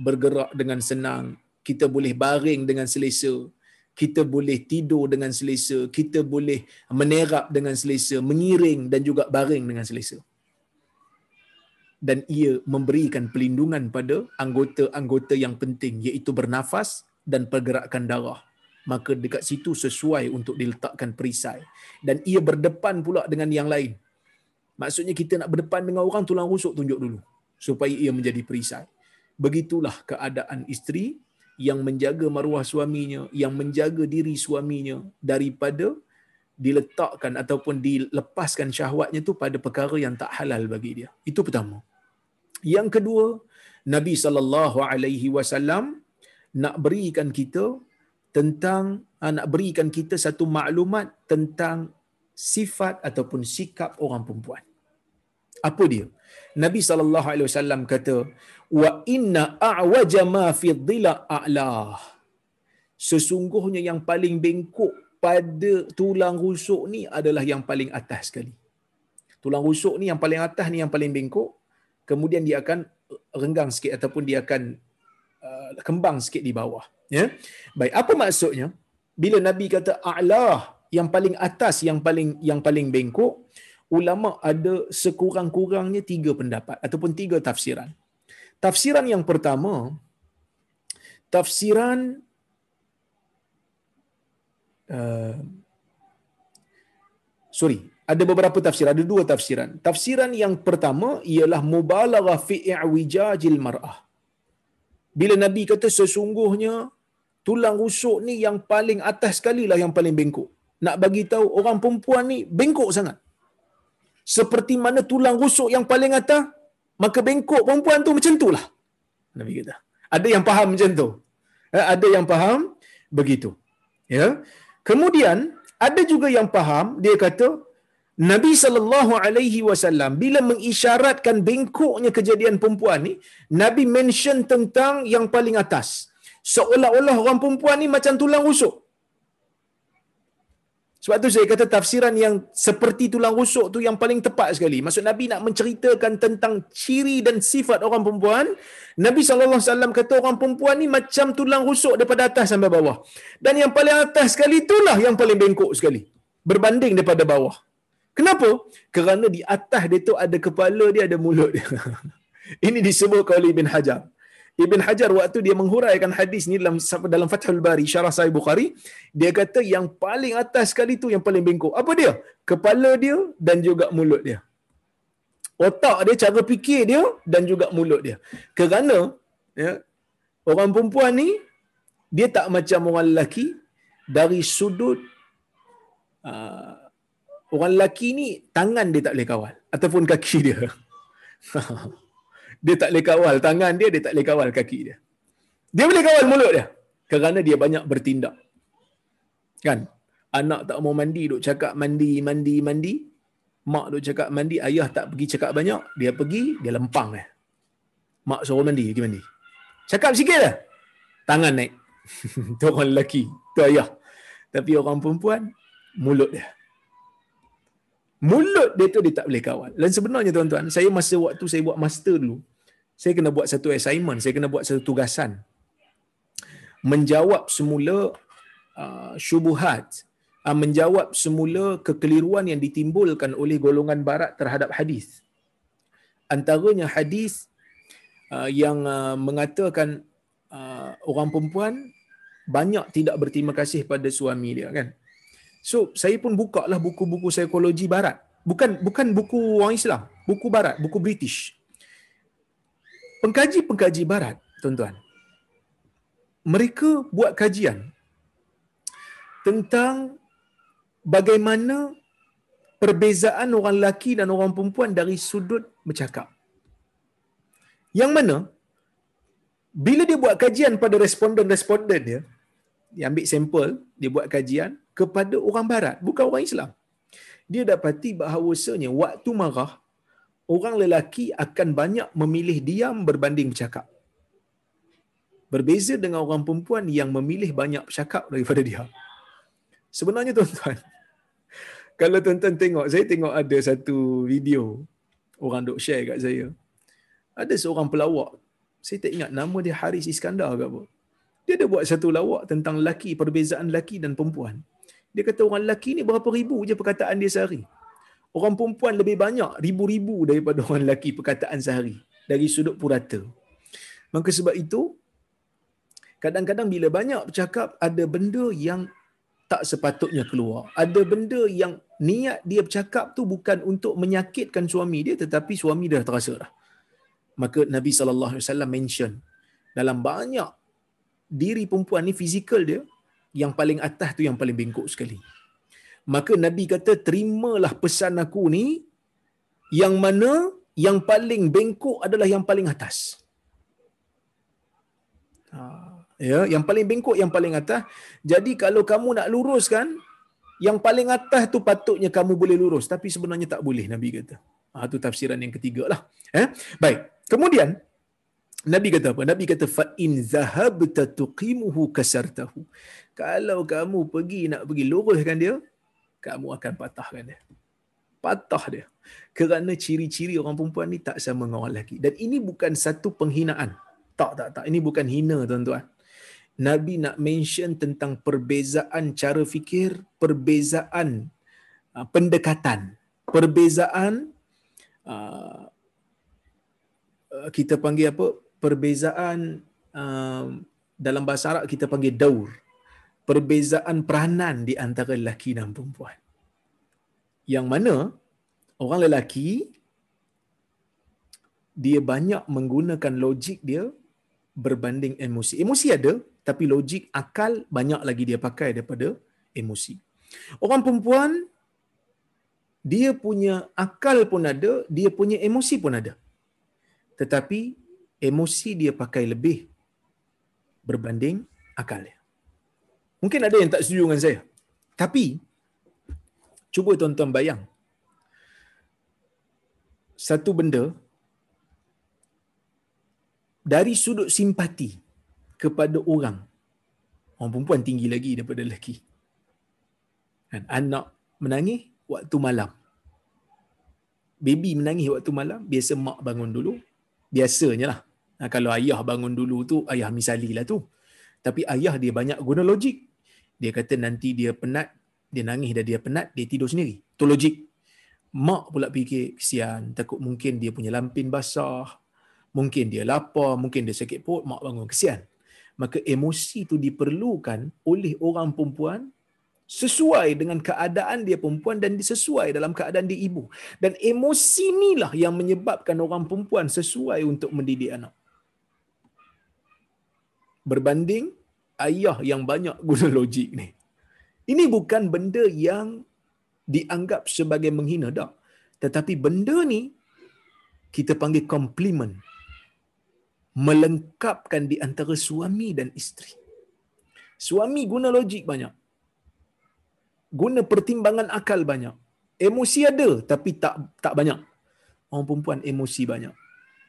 Speaker 1: bergerak dengan senang, kita boleh baring dengan selesa, kita boleh tidur dengan selesa, kita boleh menerap dengan selesa, mengiring dan juga baring dengan selesa. Dan ia memberikan pelindungan pada anggota-anggota yang penting iaitu bernafas dan pergerakan darah. Maka dekat situ sesuai untuk diletakkan perisai. Dan ia berdepan pula dengan yang lain. Maksudnya kita nak berdepan dengan orang tulang rusuk tunjuk dulu. Supaya ia menjadi perisai. Begitulah keadaan isteri yang menjaga maruah suaminya, yang menjaga diri suaminya daripada diletakkan ataupun dilepaskan syahwatnya tu pada perkara yang tak halal bagi dia. Itu pertama. Yang kedua, Nabi sallallahu alaihi wasallam nak berikan kita tentang ah, nak berikan kita satu maklumat tentang sifat ataupun sikap orang perempuan. Apa dia? Nabi sallallahu alaihi wasallam kata, "Wa inna a'waja ma fi dhila a'la." Sesungguhnya yang paling bengkok pada tulang rusuk ni adalah yang paling atas sekali. Tulang rusuk ni yang paling atas ni yang paling bengkok, kemudian dia akan renggang sikit ataupun dia akan uh, kembang sikit di bawah, ya. Baik, apa maksudnya? Bila Nabi kata a'la, yang paling atas yang paling yang paling bengkok, ulama ada sekurang-kurangnya tiga pendapat ataupun tiga tafsiran. Tafsiran yang pertama, tafsiran uh, sorry, ada beberapa tafsiran, ada dua tafsiran. Tafsiran yang pertama ialah mubalaghah fi i'wijajil mar'ah. Bila Nabi kata sesungguhnya tulang rusuk ni yang paling atas sekali lah yang paling bengkok. Nak bagi tahu orang perempuan ni bengkok sangat seperti mana tulang rusuk yang paling atas, maka bengkok perempuan tu macam itulah. Nabi kata. Ada yang faham macam tu. Eh, ada yang faham begitu. Ya. Kemudian ada juga yang faham dia kata Nabi sallallahu alaihi wasallam bila mengisyaratkan bengkoknya kejadian perempuan ni Nabi mention tentang yang paling atas seolah-olah orang perempuan ni macam tulang rusuk sebab tu saya kata tafsiran yang seperti tulang rusuk tu yang paling tepat sekali. Maksud Nabi nak menceritakan tentang ciri dan sifat orang perempuan. Nabi SAW kata orang perempuan ni macam tulang rusuk daripada atas sampai bawah. Dan yang paling atas sekali itulah yang paling bengkok sekali. Berbanding daripada bawah. Kenapa? Kerana di atas dia tu ada kepala dia, ada mulut dia. Ini disebut oleh Ibn Hajar. Ibn Hajar waktu dia menghuraikan hadis ni dalam dalam Fathul Bari syarah Sahih Bukhari dia kata yang paling atas sekali tu yang paling bengkok. Apa dia? Kepala dia dan juga mulut dia. Otak dia cara fikir dia dan juga mulut dia. Kerana ya orang perempuan ni dia tak macam orang lelaki dari sudut uh, orang lelaki ni tangan dia tak boleh kawal ataupun kaki dia dia tak boleh kawal tangan dia, dia tak boleh kawal kaki dia. Dia boleh kawal mulut dia. Kerana dia banyak bertindak. Kan? Anak tak mau mandi, duk cakap mandi, mandi, mandi. Mak duk cakap mandi, ayah tak pergi cakap banyak. Dia pergi, dia lempang. Eh. Mak suruh mandi, pergi mandi. Cakap sikit lah. Tangan naik. tu orang lelaki. Tu ayah. Tapi orang perempuan, mulut dia. Mulut dia tu dia tak boleh kawal. Dan sebenarnya tuan-tuan, saya masa waktu saya buat master dulu, saya kena buat satu assignment, saya kena buat satu tugasan. Menjawab semula uh, syubuhat, uh, menjawab semula kekeliruan yang ditimbulkan oleh golongan barat terhadap hadis. Antaranya hadis uh, yang uh, mengatakan uh, orang perempuan banyak tidak berterima kasih pada suami dia kan. So saya pun buka lah buku-buku psikologi barat. Bukan bukan buku orang Islam, buku barat, buku British pengkaji-pengkaji barat, tuan-tuan, mereka buat kajian tentang bagaimana perbezaan orang lelaki dan orang perempuan dari sudut bercakap. Yang mana bila dia buat kajian pada responden-responden dia, dia ambil sampel, dia buat kajian kepada orang barat, bukan orang Islam. Dia dapati bahawasanya waktu marah, orang lelaki akan banyak memilih diam berbanding bercakap. Berbeza dengan orang perempuan yang memilih banyak bercakap daripada dia. Sebenarnya tuan-tuan, kalau tuan-tuan tengok, saya tengok ada satu video orang duk share kat saya. Ada seorang pelawak, saya tak ingat nama dia Haris Iskandar ke apa. Dia ada buat satu lawak tentang lelaki, perbezaan lelaki dan perempuan. Dia kata orang lelaki ni berapa ribu je perkataan dia sehari orang perempuan lebih banyak ribu-ribu daripada orang lelaki perkataan sehari dari sudut purata. Maka sebab itu kadang-kadang bila banyak bercakap ada benda yang tak sepatutnya keluar. Ada benda yang niat dia bercakap tu bukan untuk menyakitkan suami dia tetapi suami dah terasa dah. Maka Nabi sallallahu alaihi wasallam mention dalam banyak diri perempuan ni fizikal dia yang paling atas tu yang paling bengkok sekali maka Nabi kata terimalah pesan aku ni yang mana yang paling bengkok adalah yang paling atas. Ha, ya, yang paling bengkok yang paling atas. Jadi kalau kamu nak luruskan yang paling atas tu patutnya kamu boleh lurus tapi sebenarnya tak boleh Nabi kata. Ha tu tafsiran yang ketiga lah. Eh? Baik. Kemudian Nabi kata apa? Nabi kata in zahabta tuqimuhu kasartahu. Kalau kamu pergi nak pergi luruskan dia, kamu akan patahkan dia. Patah dia. Kerana ciri-ciri orang perempuan ni tak sama dengan orang lelaki. Dan ini bukan satu penghinaan. Tak, tak, tak. Ini bukan hina, tuan-tuan. Nabi nak mention tentang perbezaan cara fikir, perbezaan uh, pendekatan, perbezaan uh, uh, kita panggil apa? Perbezaan uh, dalam bahasa Arab kita panggil daur perbezaan peranan di antara lelaki dan perempuan. Yang mana orang lelaki dia banyak menggunakan logik dia berbanding emosi. Emosi ada tapi logik akal banyak lagi dia pakai daripada emosi. Orang perempuan dia punya akal pun ada, dia punya emosi pun ada. Tetapi emosi dia pakai lebih berbanding akal dia. Mungkin ada yang tak setuju dengan saya. Tapi cuba tuan-tuan bayang. Satu benda dari sudut simpati kepada orang orang perempuan tinggi lagi daripada lelaki. Kan? Anak menangis waktu malam. Baby menangis waktu malam biasa mak bangun dulu. Biasanya lah. Ha, kalau ayah bangun dulu tu ayah misali lah tu. Tapi ayah dia banyak guna logik dia kata nanti dia penat dia nangis dan dia penat dia tidur sendiri tu logik mak pula fikir kesian takut mungkin dia punya lampin basah mungkin dia lapar mungkin dia sakit perut mak bangun kesian maka emosi tu diperlukan oleh orang perempuan sesuai dengan keadaan dia perempuan dan disesuai dalam keadaan dia ibu. Dan emosi inilah yang menyebabkan orang perempuan sesuai untuk mendidik anak. Berbanding ayah yang banyak guna logik ni. Ini bukan benda yang dianggap sebagai menghina tak. Tetapi benda ni kita panggil komplimen. Melengkapkan di antara suami dan isteri. Suami guna logik banyak guna pertimbangan akal banyak. Emosi ada tapi tak tak banyak. Orang perempuan emosi banyak.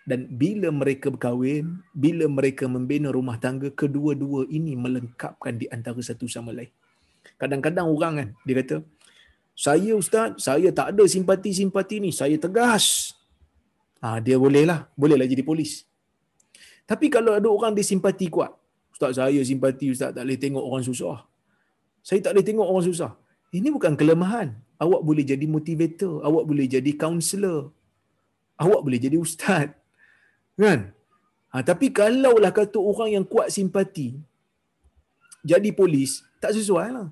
Speaker 1: Dan bila mereka berkahwin, bila mereka membina rumah tangga, kedua-dua ini melengkapkan di antara satu sama lain. Kadang-kadang orang kan, dia kata, saya ustaz, saya tak ada simpati-simpati ni, saya tegas. Ha, dia bolehlah, bolehlah jadi polis. Tapi kalau ada orang dia simpati kuat, ustaz saya simpati, ustaz tak boleh tengok orang susah. Saya tak boleh tengok orang susah. Ini bukan kelemahan. Awak boleh jadi motivator, awak boleh jadi kaunselor. Awak boleh jadi ustaz. Kan? Ha, tapi kalaulah kata orang yang kuat simpati jadi polis, tak sesuai lah.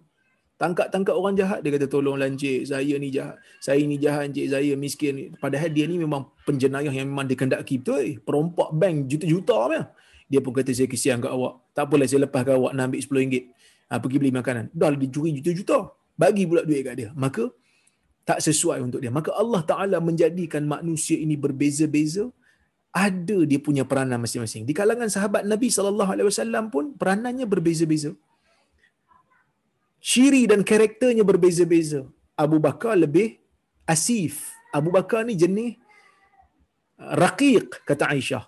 Speaker 1: Tangkap-tangkap orang jahat, dia kata tolonglah encik, saya ni jahat. Saya ni jahat encik, saya miskin. Padahal dia ni memang penjenayah yang memang dikendaki betul. Eh. Perompak bank juta-juta. Dia pun kata saya kesian kat awak. Tak apalah saya lepaskan awak nak ambil RM10. Ha, pergi beli makanan. Dah dicuri juta-juta bagi pula duit kat dia maka tak sesuai untuk dia maka Allah taala menjadikan manusia ini berbeza-beza ada dia punya peranan masing-masing. Di kalangan sahabat Nabi sallallahu alaihi wasallam pun peranannya berbeza-beza. Ciri dan karakternya berbeza-beza. Abu Bakar lebih asif. Abu Bakar ni jenis uh, raqiq kata Aisyah.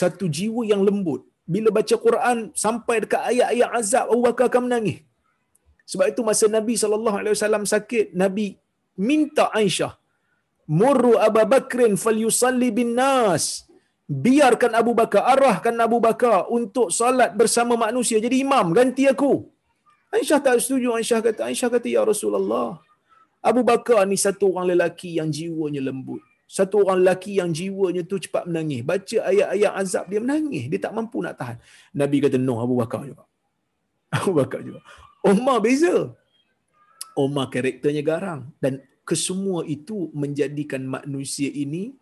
Speaker 1: Satu jiwa yang lembut. Bila baca Quran sampai dekat ayat-ayat azab Abu Bakar akan menangis. Sebab itu masa Nabi sallallahu alaihi wasallam sakit, Nabi minta Aisyah, "Murru Abu Bakrin falyusalli bin nas." Biarkan Abu Bakar, arahkan Abu Bakar untuk salat bersama manusia jadi imam, ganti aku. Aisyah tak setuju. Aisyah kata, Aisyah kata, "Ya Rasulullah, Abu Bakar ni satu orang lelaki yang jiwanya lembut. Satu orang lelaki yang jiwanya tu cepat menangis. Baca ayat-ayat azab dia menangis. Dia tak mampu nak tahan. Nabi kata, no, Abu Bakar juga. Abu Bakar juga. Omar beza. Omar karakternya garang dan kesemua itu menjadikan manusia ini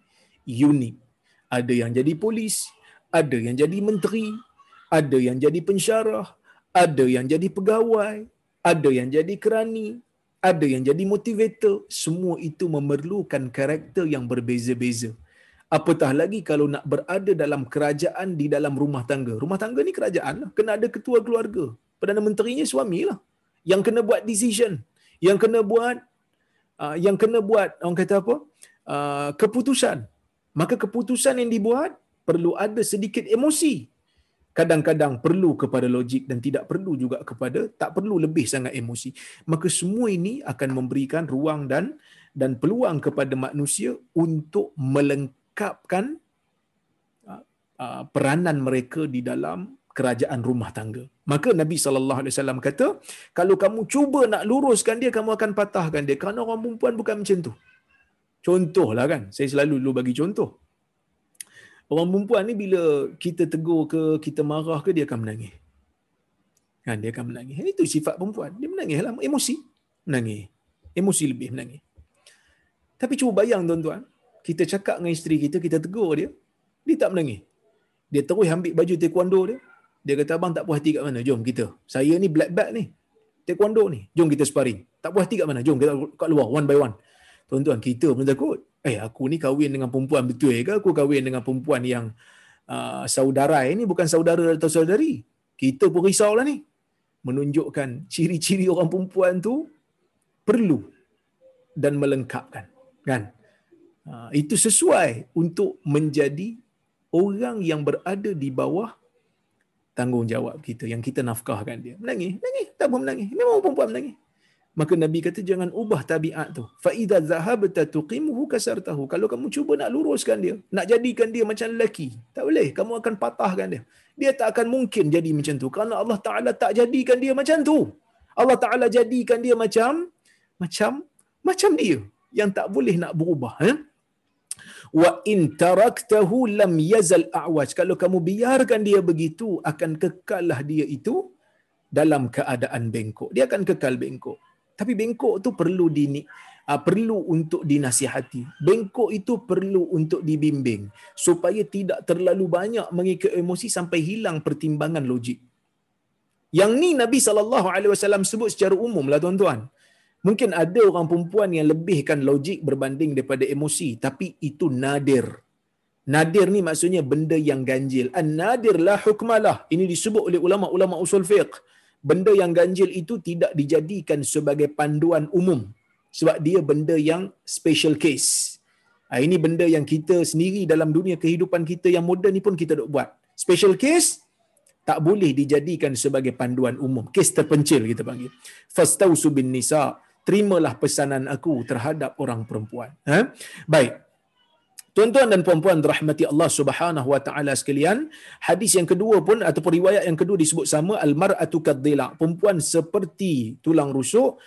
Speaker 1: unik. Ada yang jadi polis, ada yang jadi menteri, ada yang jadi pensyarah, ada yang jadi pegawai, ada yang jadi kerani, ada yang jadi motivator. Semua itu memerlukan karakter yang berbeza-beza. Apatah lagi kalau nak berada dalam kerajaan di dalam rumah tangga. Rumah tangga ni kerajaan lah. Kena ada ketua keluarga. Perdana Menterinya suami lah. Yang kena buat decision. Yang kena buat uh, yang kena buat orang kata apa? Uh, keputusan. Maka keputusan yang dibuat perlu ada sedikit emosi. Kadang-kadang perlu kepada logik dan tidak perlu juga kepada tak perlu lebih sangat emosi. Maka semua ini akan memberikan ruang dan dan peluang kepada manusia untuk melengkapkan uh, uh, peranan mereka di dalam kerajaan rumah tangga. Maka Nabi sallallahu alaihi wasallam kata, kalau kamu cuba nak luruskan dia kamu akan patahkan dia kerana orang perempuan bukan macam tu. Contohlah kan, saya selalu dulu bagi contoh. Orang perempuan ni bila kita tegur ke, kita marah ke dia akan menangis. Kan dia akan menangis. Itu sifat perempuan. Dia menangis lah, emosi. Menangis. Emosi lebih menangis. Tapi cuba bayang tuan-tuan, kita cakap dengan isteri kita, kita tegur dia, dia tak menangis. Dia terus ambil baju taekwondo dia, dia kata abang tak puas hati kat mana? Jom kita. Saya ni black belt ni. Taekwondo ni. Jom kita sparring. Tak puas hati kat mana? Jom kita kat luar one by one. Tuan-tuan, kita pun takut. Eh, aku ni kahwin dengan perempuan betul ke? Aku kahwin dengan perempuan yang uh, saudara ini bukan saudara atau saudari. Kita pun risau lah ni. menunjukkan ciri-ciri orang perempuan tu perlu dan melengkapkan kan ha, itu sesuai untuk menjadi orang yang berada di bawah tanggungjawab kita yang kita nafkahkan dia menangis menangis tak apa menangis memang perempuan menangis maka nabi kata jangan ubah tabiat tu. Fa idza zahabta tuqimuhu kasartahu. Kalau kamu cuba nak luruskan dia nak jadikan dia macam lelaki tak boleh. Kamu akan patahkan dia. Dia tak akan mungkin jadi macam tu. Kerana Allah taala tak jadikan dia macam tu. Allah taala jadikan dia macam macam macam dia yang tak boleh nak berubah eh? wa in taraktahu lam yazal a'waj. Kalau kamu biarkan dia begitu akan kekallah dia itu dalam keadaan bengkok. Dia akan kekal bengkok tapi bengkok tu perlu dini uh, perlu untuk dinasihati bengkok itu perlu untuk dibimbing supaya tidak terlalu banyak mengikut emosi sampai hilang pertimbangan logik yang ni Nabi saw sebut secara umum lah tuan-tuan Mungkin ada orang perempuan yang lebihkan logik berbanding daripada emosi. Tapi itu nadir. Nadir ni maksudnya benda yang ganjil. An-nadir la hukmalah. Ini disebut oleh ulama-ulama usul fiqh. Benda yang ganjil itu tidak dijadikan sebagai panduan umum. Sebab dia benda yang special case. Ha, ini benda yang kita sendiri dalam dunia kehidupan kita yang moden ni pun kita duk buat. Special case, tak boleh dijadikan sebagai panduan umum. Kes terpencil kita panggil. Fastausu bin nisa' terimalah pesanan aku terhadap orang perempuan. Ha? Baik. Tuan-tuan dan puan-puan rahmati Allah Subhanahu wa taala sekalian, hadis yang kedua pun ataupun riwayat yang kedua disebut sama al-mar'atu kadzila, perempuan seperti tulang rusuk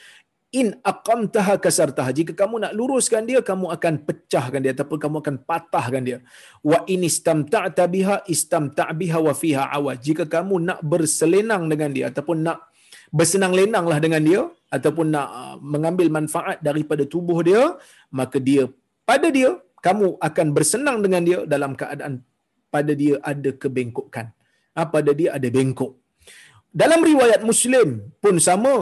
Speaker 1: in aqamtaha kasartaha. Jika kamu nak luruskan dia kamu akan pecahkan dia ataupun kamu akan patahkan dia. Wa in istamta'ta biha istamta' biha wa fiha awaj. Jika kamu nak berselenang dengan dia ataupun nak bersenang lenanglah dengan dia ataupun nak uh, mengambil manfaat daripada tubuh dia maka dia pada dia kamu akan bersenang dengan dia dalam keadaan pada dia ada kebengkokan ha, pada dia ada bengkok. Dalam riwayat muslim pun sama.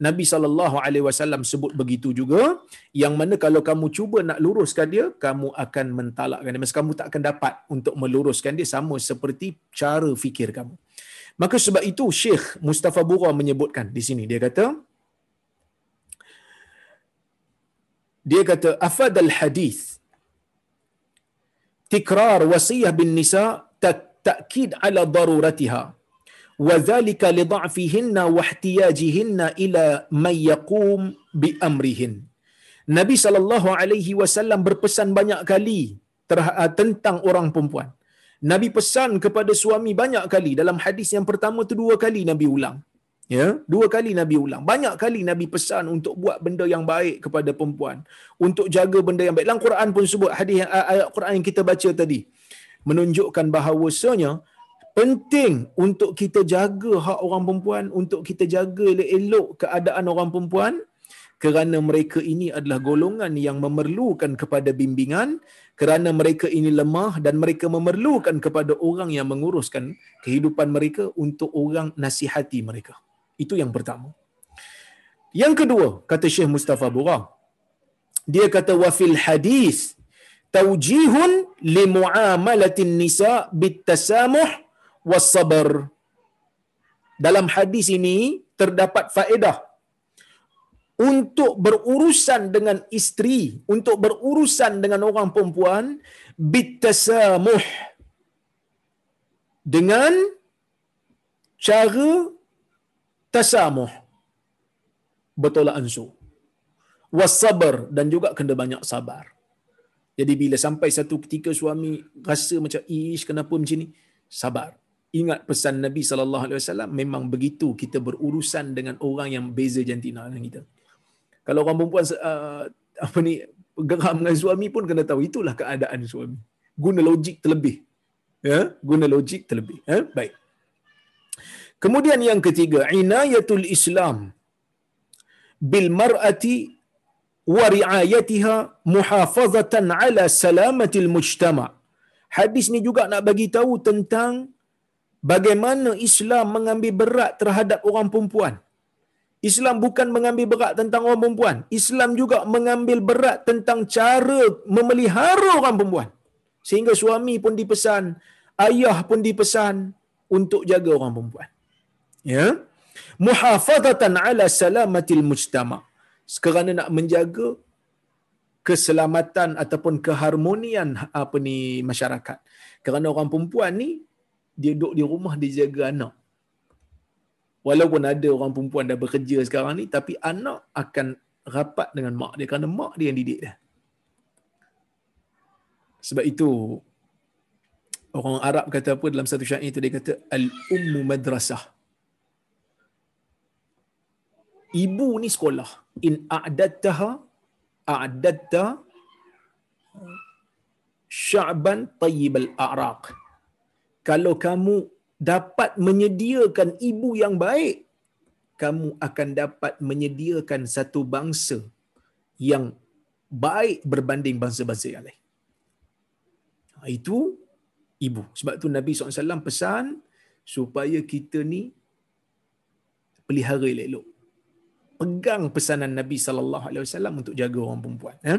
Speaker 1: Nabi sallallahu alaihi wasallam sebut begitu juga. Yang mana kalau kamu cuba nak luruskan dia kamu akan mentalakkan dia. Maksud kamu tak akan dapat untuk meluruskan dia sama seperti cara fikir kamu. Maka sebab itu Syekh Mustafa Bura menyebutkan di sini. Dia kata dia kata afadal hadis tikrar wasiyah bin nisa ta'kid ala daruratiha wa dhalika li dha'fihinna wa ihtiyajihinna ila man yaqum bi amrihin Nabi sallallahu alaihi wasallam berpesan banyak kali tentang orang perempuan. Nabi pesan kepada suami banyak kali. Dalam hadis yang pertama tu dua kali Nabi ulang. Ya, dua kali Nabi ulang. Banyak kali Nabi pesan untuk buat benda yang baik kepada perempuan, untuk jaga benda yang baik. Dalam Quran pun sebut hadis ayat Quran yang kita baca tadi menunjukkan bahawasanya penting untuk kita jaga hak orang perempuan, untuk kita jaga elok keadaan orang perempuan kerana mereka ini adalah golongan yang memerlukan kepada bimbingan kerana mereka ini lemah dan mereka memerlukan kepada orang yang menguruskan kehidupan mereka untuk orang nasihati mereka. Itu yang pertama. Yang kedua, kata Syekh Mustafa Bura, dia kata wafil hadis taujihun li muamalatin nisa bitasamuh was sabr. Dalam hadis ini terdapat faedah untuk berurusan dengan isteri, untuk berurusan dengan orang perempuan bitasamuh dengan cara tasamuh bertolak ansur. Wasabar dan juga kena banyak sabar. Jadi bila sampai satu ketika suami rasa macam ish kenapa macam ni? Sabar. Ingat pesan Nabi sallallahu alaihi wasallam memang begitu kita berurusan dengan orang yang beza jantina dengan kita. Kalau orang perempuan uh, apa ni geram dengan suami pun kena tahu itulah keadaan suami. Guna logik terlebih. Ya guna logik terlebih. Ya baik kemudian yang ketiga inayatul islam bil mar'ati wa riayatiha muhafazatan ala salamatil mujtama hadis ni juga nak bagi tahu tentang bagaimana Islam mengambil berat terhadap orang perempuan Islam bukan mengambil berat tentang orang perempuan. Islam juga mengambil berat tentang cara memelihara orang perempuan. Sehingga suami pun dipesan, ayah pun dipesan untuk jaga orang perempuan. Ya. muhafazatan ala salamatil mujtama. Kerana nak menjaga keselamatan ataupun keharmonian apa ni masyarakat. Kerana orang perempuan ni dia duduk di rumah dia jaga anak. Walaupun ada orang perempuan dah bekerja sekarang ni tapi anak akan rapat dengan mak dia kerana mak dia yang didik dia. Sebab itu orang Arab kata apa dalam satu syair itu dia kata al-ummu madrasah ibu ni sekolah in a'dattaha a'datta sya'ban tayyibal a'raq kalau kamu dapat menyediakan ibu yang baik kamu akan dapat menyediakan satu bangsa yang baik berbanding bangsa-bangsa yang lain. Ha, itu ibu. Sebab tu Nabi SAW pesan supaya kita ni pelihara elok-elok pegang pesanan Nabi sallallahu alaihi wasallam untuk jaga orang perempuan ya.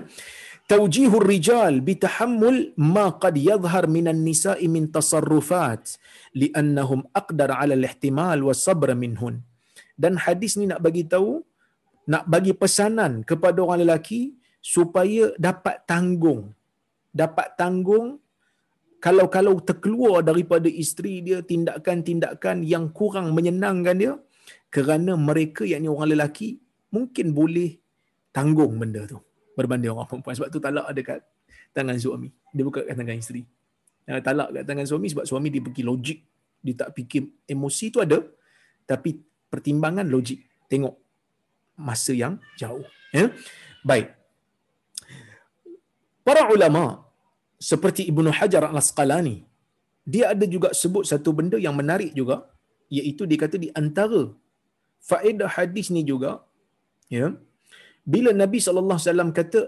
Speaker 1: Taujihur rijal bitahammul ma qad yadhhar minan nisa'i min tasarrufat li'annahum aqdar 'ala al-ihtimal was sabr minhun. Dan hadis ni nak bagi tahu nak bagi pesanan kepada orang lelaki supaya dapat tanggung. Dapat tanggung kalau-kalau terkeluar daripada isteri dia tindakan-tindakan yang kurang menyenangkan dia kerana mereka yang orang lelaki mungkin boleh tanggung benda tu. Berbanding orang perempuan. Sebab tu talak ada kat tangan suami. Dia bukan kat tangan isteri. Talak kat tangan suami sebab suami dia pergi logik. Dia tak fikir emosi tu ada tapi pertimbangan logik. Tengok masa yang jauh. Ya? Baik. Para ulama seperti Ibnu Hajar Al-Asqalani dia ada juga sebut satu benda yang menarik juga iaitu dia kata di antara faedah hadis ni juga ya. Bila Nabi sallallahu alaihi wasallam kata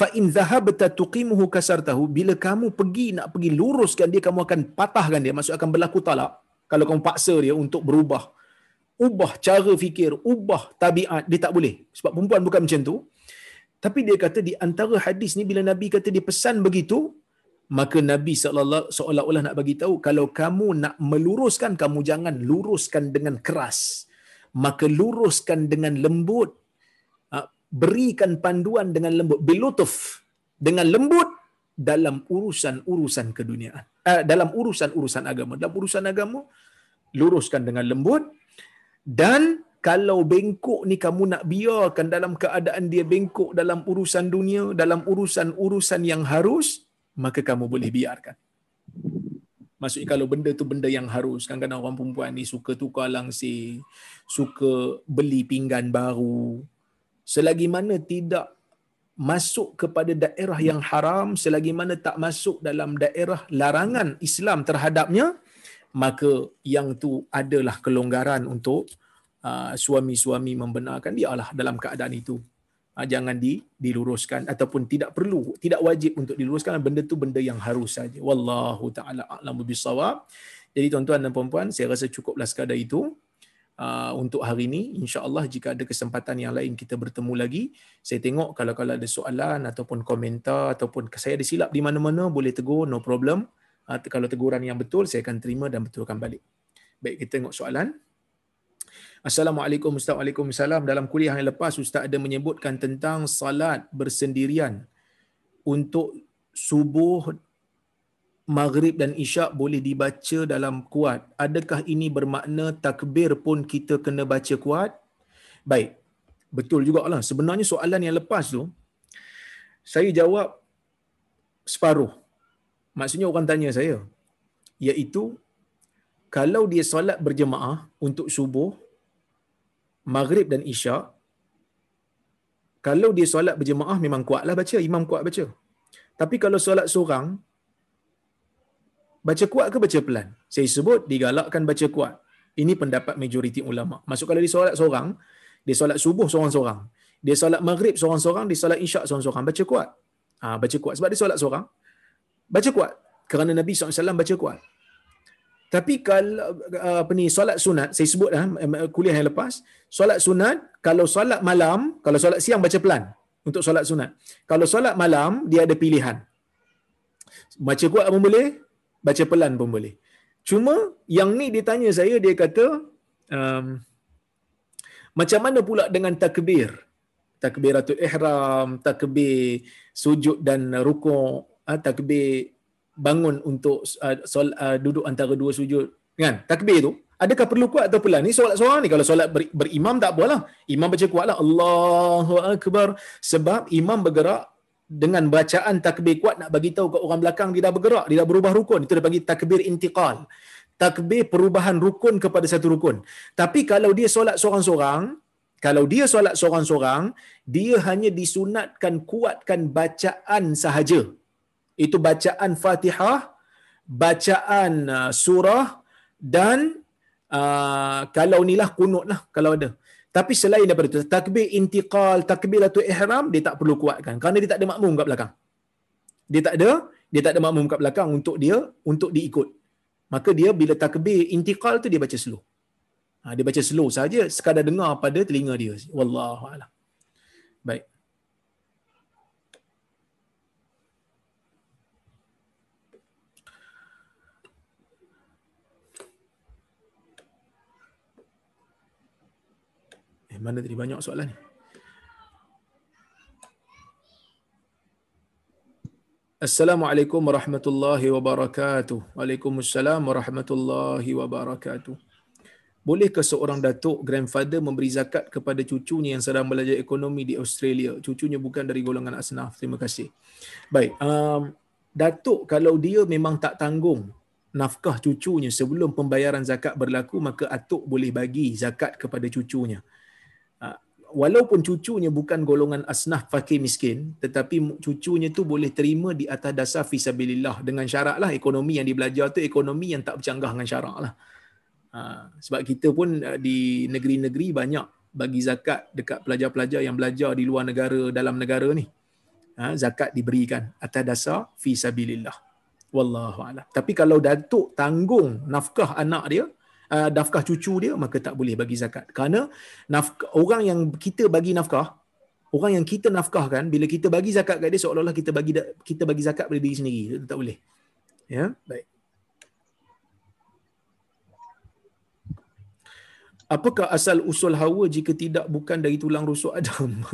Speaker 1: fa in dhahabta tuqimuhu kasartahu bila kamu pergi nak pergi luruskan dia kamu akan patahkan dia. Maksud akan berlaku talak. Kalau kamu paksa dia untuk berubah ubah cara fikir ubah tabiat dia tak boleh. Sebab perempuan bukan macam tu. Tapi dia kata di antara hadis ni bila nabi kata dia pesan begitu maka Nabi sallallahu seolah-olah nak bagi tahu kalau kamu nak meluruskan kamu jangan luruskan dengan keras. Maka luruskan dengan lembut. Ha, berikan panduan dengan lembut. Bilutuf dengan lembut dalam urusan-urusan keduniaan. Eh, dalam urusan-urusan agama. Dalam urusan agama luruskan dengan lembut. Dan kalau bengkok ni kamu nak biarkan dalam keadaan dia bengkok dalam urusan dunia dalam urusan-urusan yang harus maka kamu boleh biarkan. Maksudnya kalau benda tu benda yang harus, kadang-kadang orang perempuan ni suka tukar langsir, suka beli pinggan baru. Selagi mana tidak masuk kepada daerah yang haram, selagi mana tak masuk dalam daerah larangan Islam terhadapnya, maka yang tu adalah kelonggaran untuk uh, suami-suami membenarkan dia lah dalam keadaan itu. Ah, jangan di, diluruskan ataupun tidak perlu tidak wajib untuk diluruskan benda tu benda yang harus saja. Wallahu taala a'lamu bisawab jadi tuan-tuan dan puan-puan saya rasa cukuplah sekadar itu. Uh, untuk hari ini insyaallah jika ada kesempatan yang lain kita bertemu lagi saya tengok kalau kalau ada soalan ataupun komentar ataupun saya ada silap di mana-mana boleh tegur no problem. Uh, kalau teguran yang betul saya akan terima dan betulkan balik. Baik kita tengok soalan Assalamualaikum Ustaz. Waalaikumsalam. Dalam kuliah yang lepas Ustaz ada menyebutkan tentang salat bersendirian untuk subuh, maghrib dan isyak boleh dibaca dalam kuat. Adakah ini bermakna takbir pun kita kena baca kuat? Baik. Betul juga lah. Sebenarnya soalan yang lepas tu, saya jawab separuh. Maksudnya orang tanya saya, iaitu kalau dia solat berjemaah untuk subuh, maghrib dan isyak kalau dia solat berjemaah memang kuatlah baca imam kuat baca. Tapi kalau solat seorang baca kuat ke baca pelan? Saya sebut digalakkan baca kuat. Ini pendapat majoriti ulama. Masuk kalau dia solat seorang dia solat subuh seorang-seorang. Dia solat maghrib seorang-seorang dia solat isyak seorang-seorang baca kuat. Ha, baca kuat. Sebab dia solat seorang baca kuat. Kerana Nabi SAW baca kuat tapi kalau uh, apa ni solat sunat saya sebut dah kuliah yang lepas solat sunat kalau solat malam kalau solat siang baca pelan untuk solat sunat. Kalau solat malam dia ada pilihan. Baca kuat pun boleh baca pelan pun boleh. Cuma yang ni dia tanya saya dia kata um, macam mana pula dengan takbir? Takbiratul ihram takbir sujud dan rukuk uh, takbir bangun untuk uh, sol, uh, duduk antara dua sujud. Kan? Takbir tu adakah perlu kuat atau pula ni solat seorang ni kalau solat ber, berimam tak apalah. Imam baca kuatlah Allahu akbar. Sebab imam bergerak dengan bacaan takbir kuat nak bagi tahu ke orang belakang dia dah bergerak dia dah berubah rukun. Itu panggil takbir intiqal. Takbir perubahan rukun kepada satu rukun. Tapi kalau dia solat seorang-seorang kalau dia solat seorang-seorang dia hanya disunatkan kuatkan bacaan sahaja itu bacaan Fatihah bacaan uh, surah dan uh, kalau nilah kunut lah kalau ada tapi selain daripada itu, takbir intiqal, takbiratul ihram, dia tak perlu kuatkan. Kerana dia tak ada makmum kat belakang. Dia tak ada, dia tak ada makmum kat belakang untuk dia, untuk diikut. Maka dia bila takbir intiqal tu dia baca slow. Ha, dia baca slow saja sekadar dengar pada telinga dia. Wallahualam. Baik. Mana tadi banyak soalan ni? Assalamualaikum warahmatullahi wabarakatuh. Waalaikumsalam warahmatullahi wabarakatuh. Bolehkah seorang datuk grandfather memberi zakat kepada cucunya yang sedang belajar ekonomi di Australia? Cucunya bukan dari golongan asnaf. Terima kasih. Baik, um, datuk kalau dia memang tak tanggung nafkah cucunya sebelum pembayaran zakat berlaku, maka atuk boleh bagi zakat kepada cucunya walaupun cucunya bukan golongan asnaf fakir miskin tetapi cucunya tu boleh terima di atas dasar fisabilillah. Dengan syarat lah ekonomi yang dibelajar tu ekonomi yang tak bercanggah dengan syarak lah. Ha, sebab kita pun uh, di negeri-negeri banyak bagi zakat dekat pelajar-pelajar yang belajar di luar negara dalam negara ni. Ha, zakat diberikan atas dasar fisabilillah. Wallahu a'lam. Tapi kalau datuk tanggung nafkah anak dia uh, nafkah cucu dia maka tak boleh bagi zakat kerana nafkah, orang yang kita bagi nafkah orang yang kita nafkahkan bila kita bagi zakat kat dia seolah-olah kita bagi kita bagi zakat pada diri sendiri itu tak boleh ya baik Apakah asal usul hawa jika tidak bukan dari tulang rusuk Adam?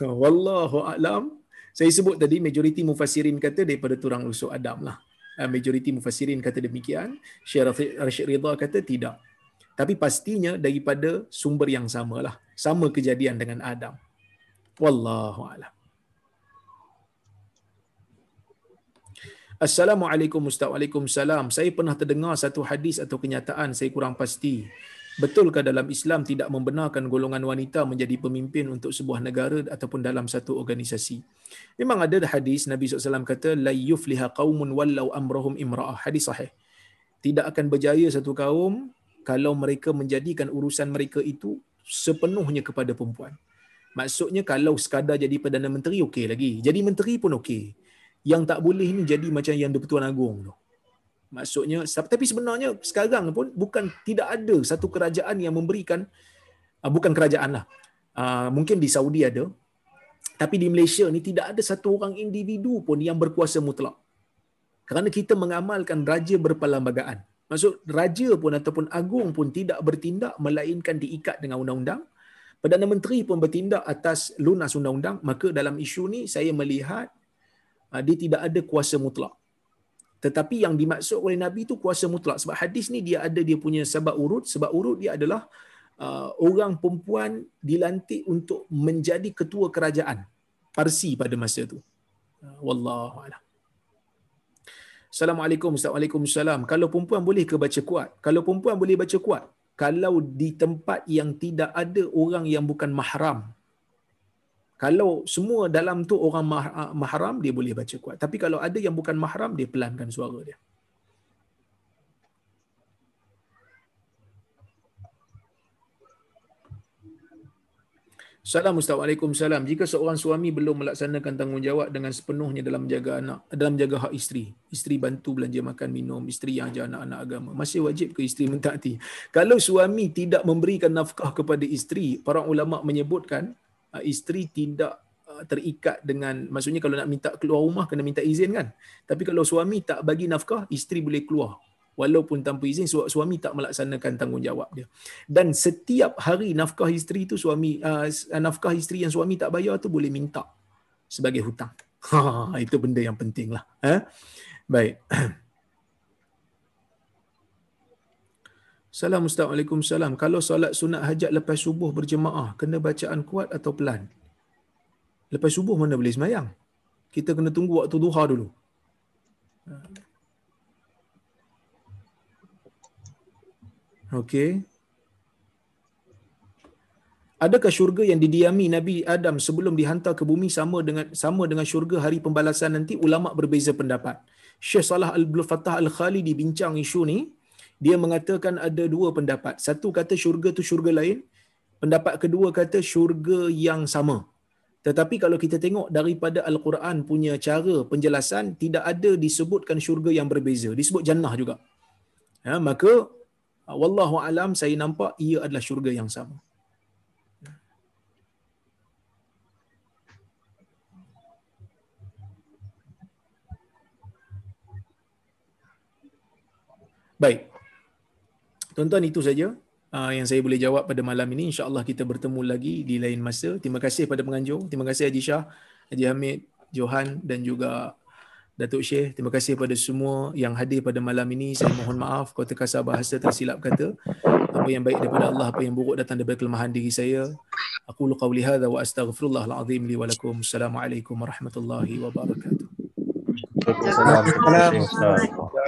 Speaker 1: Wallahu a'lam. Saya sebut tadi majoriti mufassirin kata daripada tulang rusuk Adam lah. Ah, majoriti mufassirin kata demikian Syekh Rashid Ridha kata tidak tapi pastinya daripada sumber yang samalah sama kejadian dengan Adam wallahu a'lam Assalamualaikum Ustaz. Waalaikumsalam. Saya pernah terdengar satu hadis atau kenyataan saya kurang pasti. Betulkah dalam Islam tidak membenarkan golongan wanita menjadi pemimpin untuk sebuah negara ataupun dalam satu organisasi? Memang ada hadis Nabi SAW kata la yufliha qaumun wallau amrahum imra'ah. Hadis sahih. Tidak akan berjaya satu kaum kalau mereka menjadikan urusan mereka itu sepenuhnya kepada perempuan. Maksudnya kalau sekadar jadi Perdana Menteri okey lagi. Jadi menteri pun okey. Yang tak boleh ni jadi macam yang di-Pertuan Agong tu. Maksudnya tapi sebenarnya sekarang pun bukan tidak ada satu kerajaan yang memberikan uh, bukan kerajaan lah. Uh, mungkin di Saudi ada. Tapi di Malaysia ni tidak ada satu orang individu pun yang berkuasa mutlak. Kerana kita mengamalkan raja berperlembagaan. Maksud raja pun ataupun agung pun tidak bertindak melainkan diikat dengan undang-undang. Perdana Menteri pun bertindak atas lunas undang-undang. Maka dalam isu ni saya melihat uh, dia tidak ada kuasa mutlak. Tetapi yang dimaksud oleh Nabi itu kuasa mutlak. Sebab hadis ni dia ada dia punya sebab urut. Sebab urut dia adalah uh, orang perempuan dilantik untuk menjadi ketua kerajaan Parsi pada masa itu. Uh, Wallahu a'lam. Assalamualaikum. Waalaikumsalam. Kalau perempuan boleh ke baca kuat? Kalau perempuan boleh baca kuat, kalau di tempat yang tidak ada orang yang bukan mahram, kalau semua dalam tu orang ah, mahram dia boleh baca kuat tapi kalau ada yang bukan mahram dia pelankan suara dia Salam Assalamualaikum salam. Jika seorang suami belum melaksanakan tanggungjawab dengan sepenuhnya dalam menjaga anak, dalam menjaga hak isteri, isteri bantu belanja makan minum, isteri yang ajar anak-anak agama, masih wajib ke isteri mentaati? Kalau suami tidak memberikan nafkah kepada isteri, para ulama menyebutkan isteri tidak uh, terikat dengan maksudnya kalau nak minta keluar rumah kena minta izin kan? Tapi kalau suami tak bagi nafkah isteri boleh keluar. Walaupun tanpa izin suami tak melaksanakan tanggungjawab dia. Dan setiap hari nafkah isteri tu suami uh, nafkah isteri yang suami tak bayar tu boleh minta sebagai hutang. Ha itu benda yang penting lah eh? baik Salam Assalamualaikum salam. Kalau solat sunat hajat lepas subuh berjemaah, kena bacaan kuat atau pelan? Lepas subuh mana boleh semayang? Kita kena tunggu waktu duha dulu. Okey. Adakah syurga yang didiami Nabi Adam sebelum dihantar ke bumi sama dengan sama dengan syurga hari pembalasan nanti? Ulama berbeza pendapat. Syekh Salah Al-Fattah Al-Khalidi bincang isu ni, dia mengatakan ada dua pendapat. Satu kata syurga tu syurga lain, pendapat kedua kata syurga yang sama. Tetapi kalau kita tengok daripada Al-Quran punya cara penjelasan, tidak ada disebutkan syurga yang berbeza. Disebut jannah juga. Ya, maka, Wallahu alam saya nampak ia adalah syurga yang sama. Baik. Tuan-tuan itu saja uh, yang saya boleh jawab pada malam ini. InsyaAllah kita bertemu lagi di lain masa. Terima kasih pada penganjur. Terima kasih Haji Shah, Haji Hamid, Johan dan juga Datuk Syekh. Terima kasih kepada semua yang hadir pada malam ini. Saya mohon maaf kalau terkasar bahasa tersilap kata. Apa yang baik daripada Allah, apa yang buruk datang daripada kelemahan diri saya. Aku luka uli hadha wa astaghfirullahaladzim li walakum. Assalamualaikum warahmatullahi wabarakatuh. Assalamualaikum warahmatullahi wabarakatuh.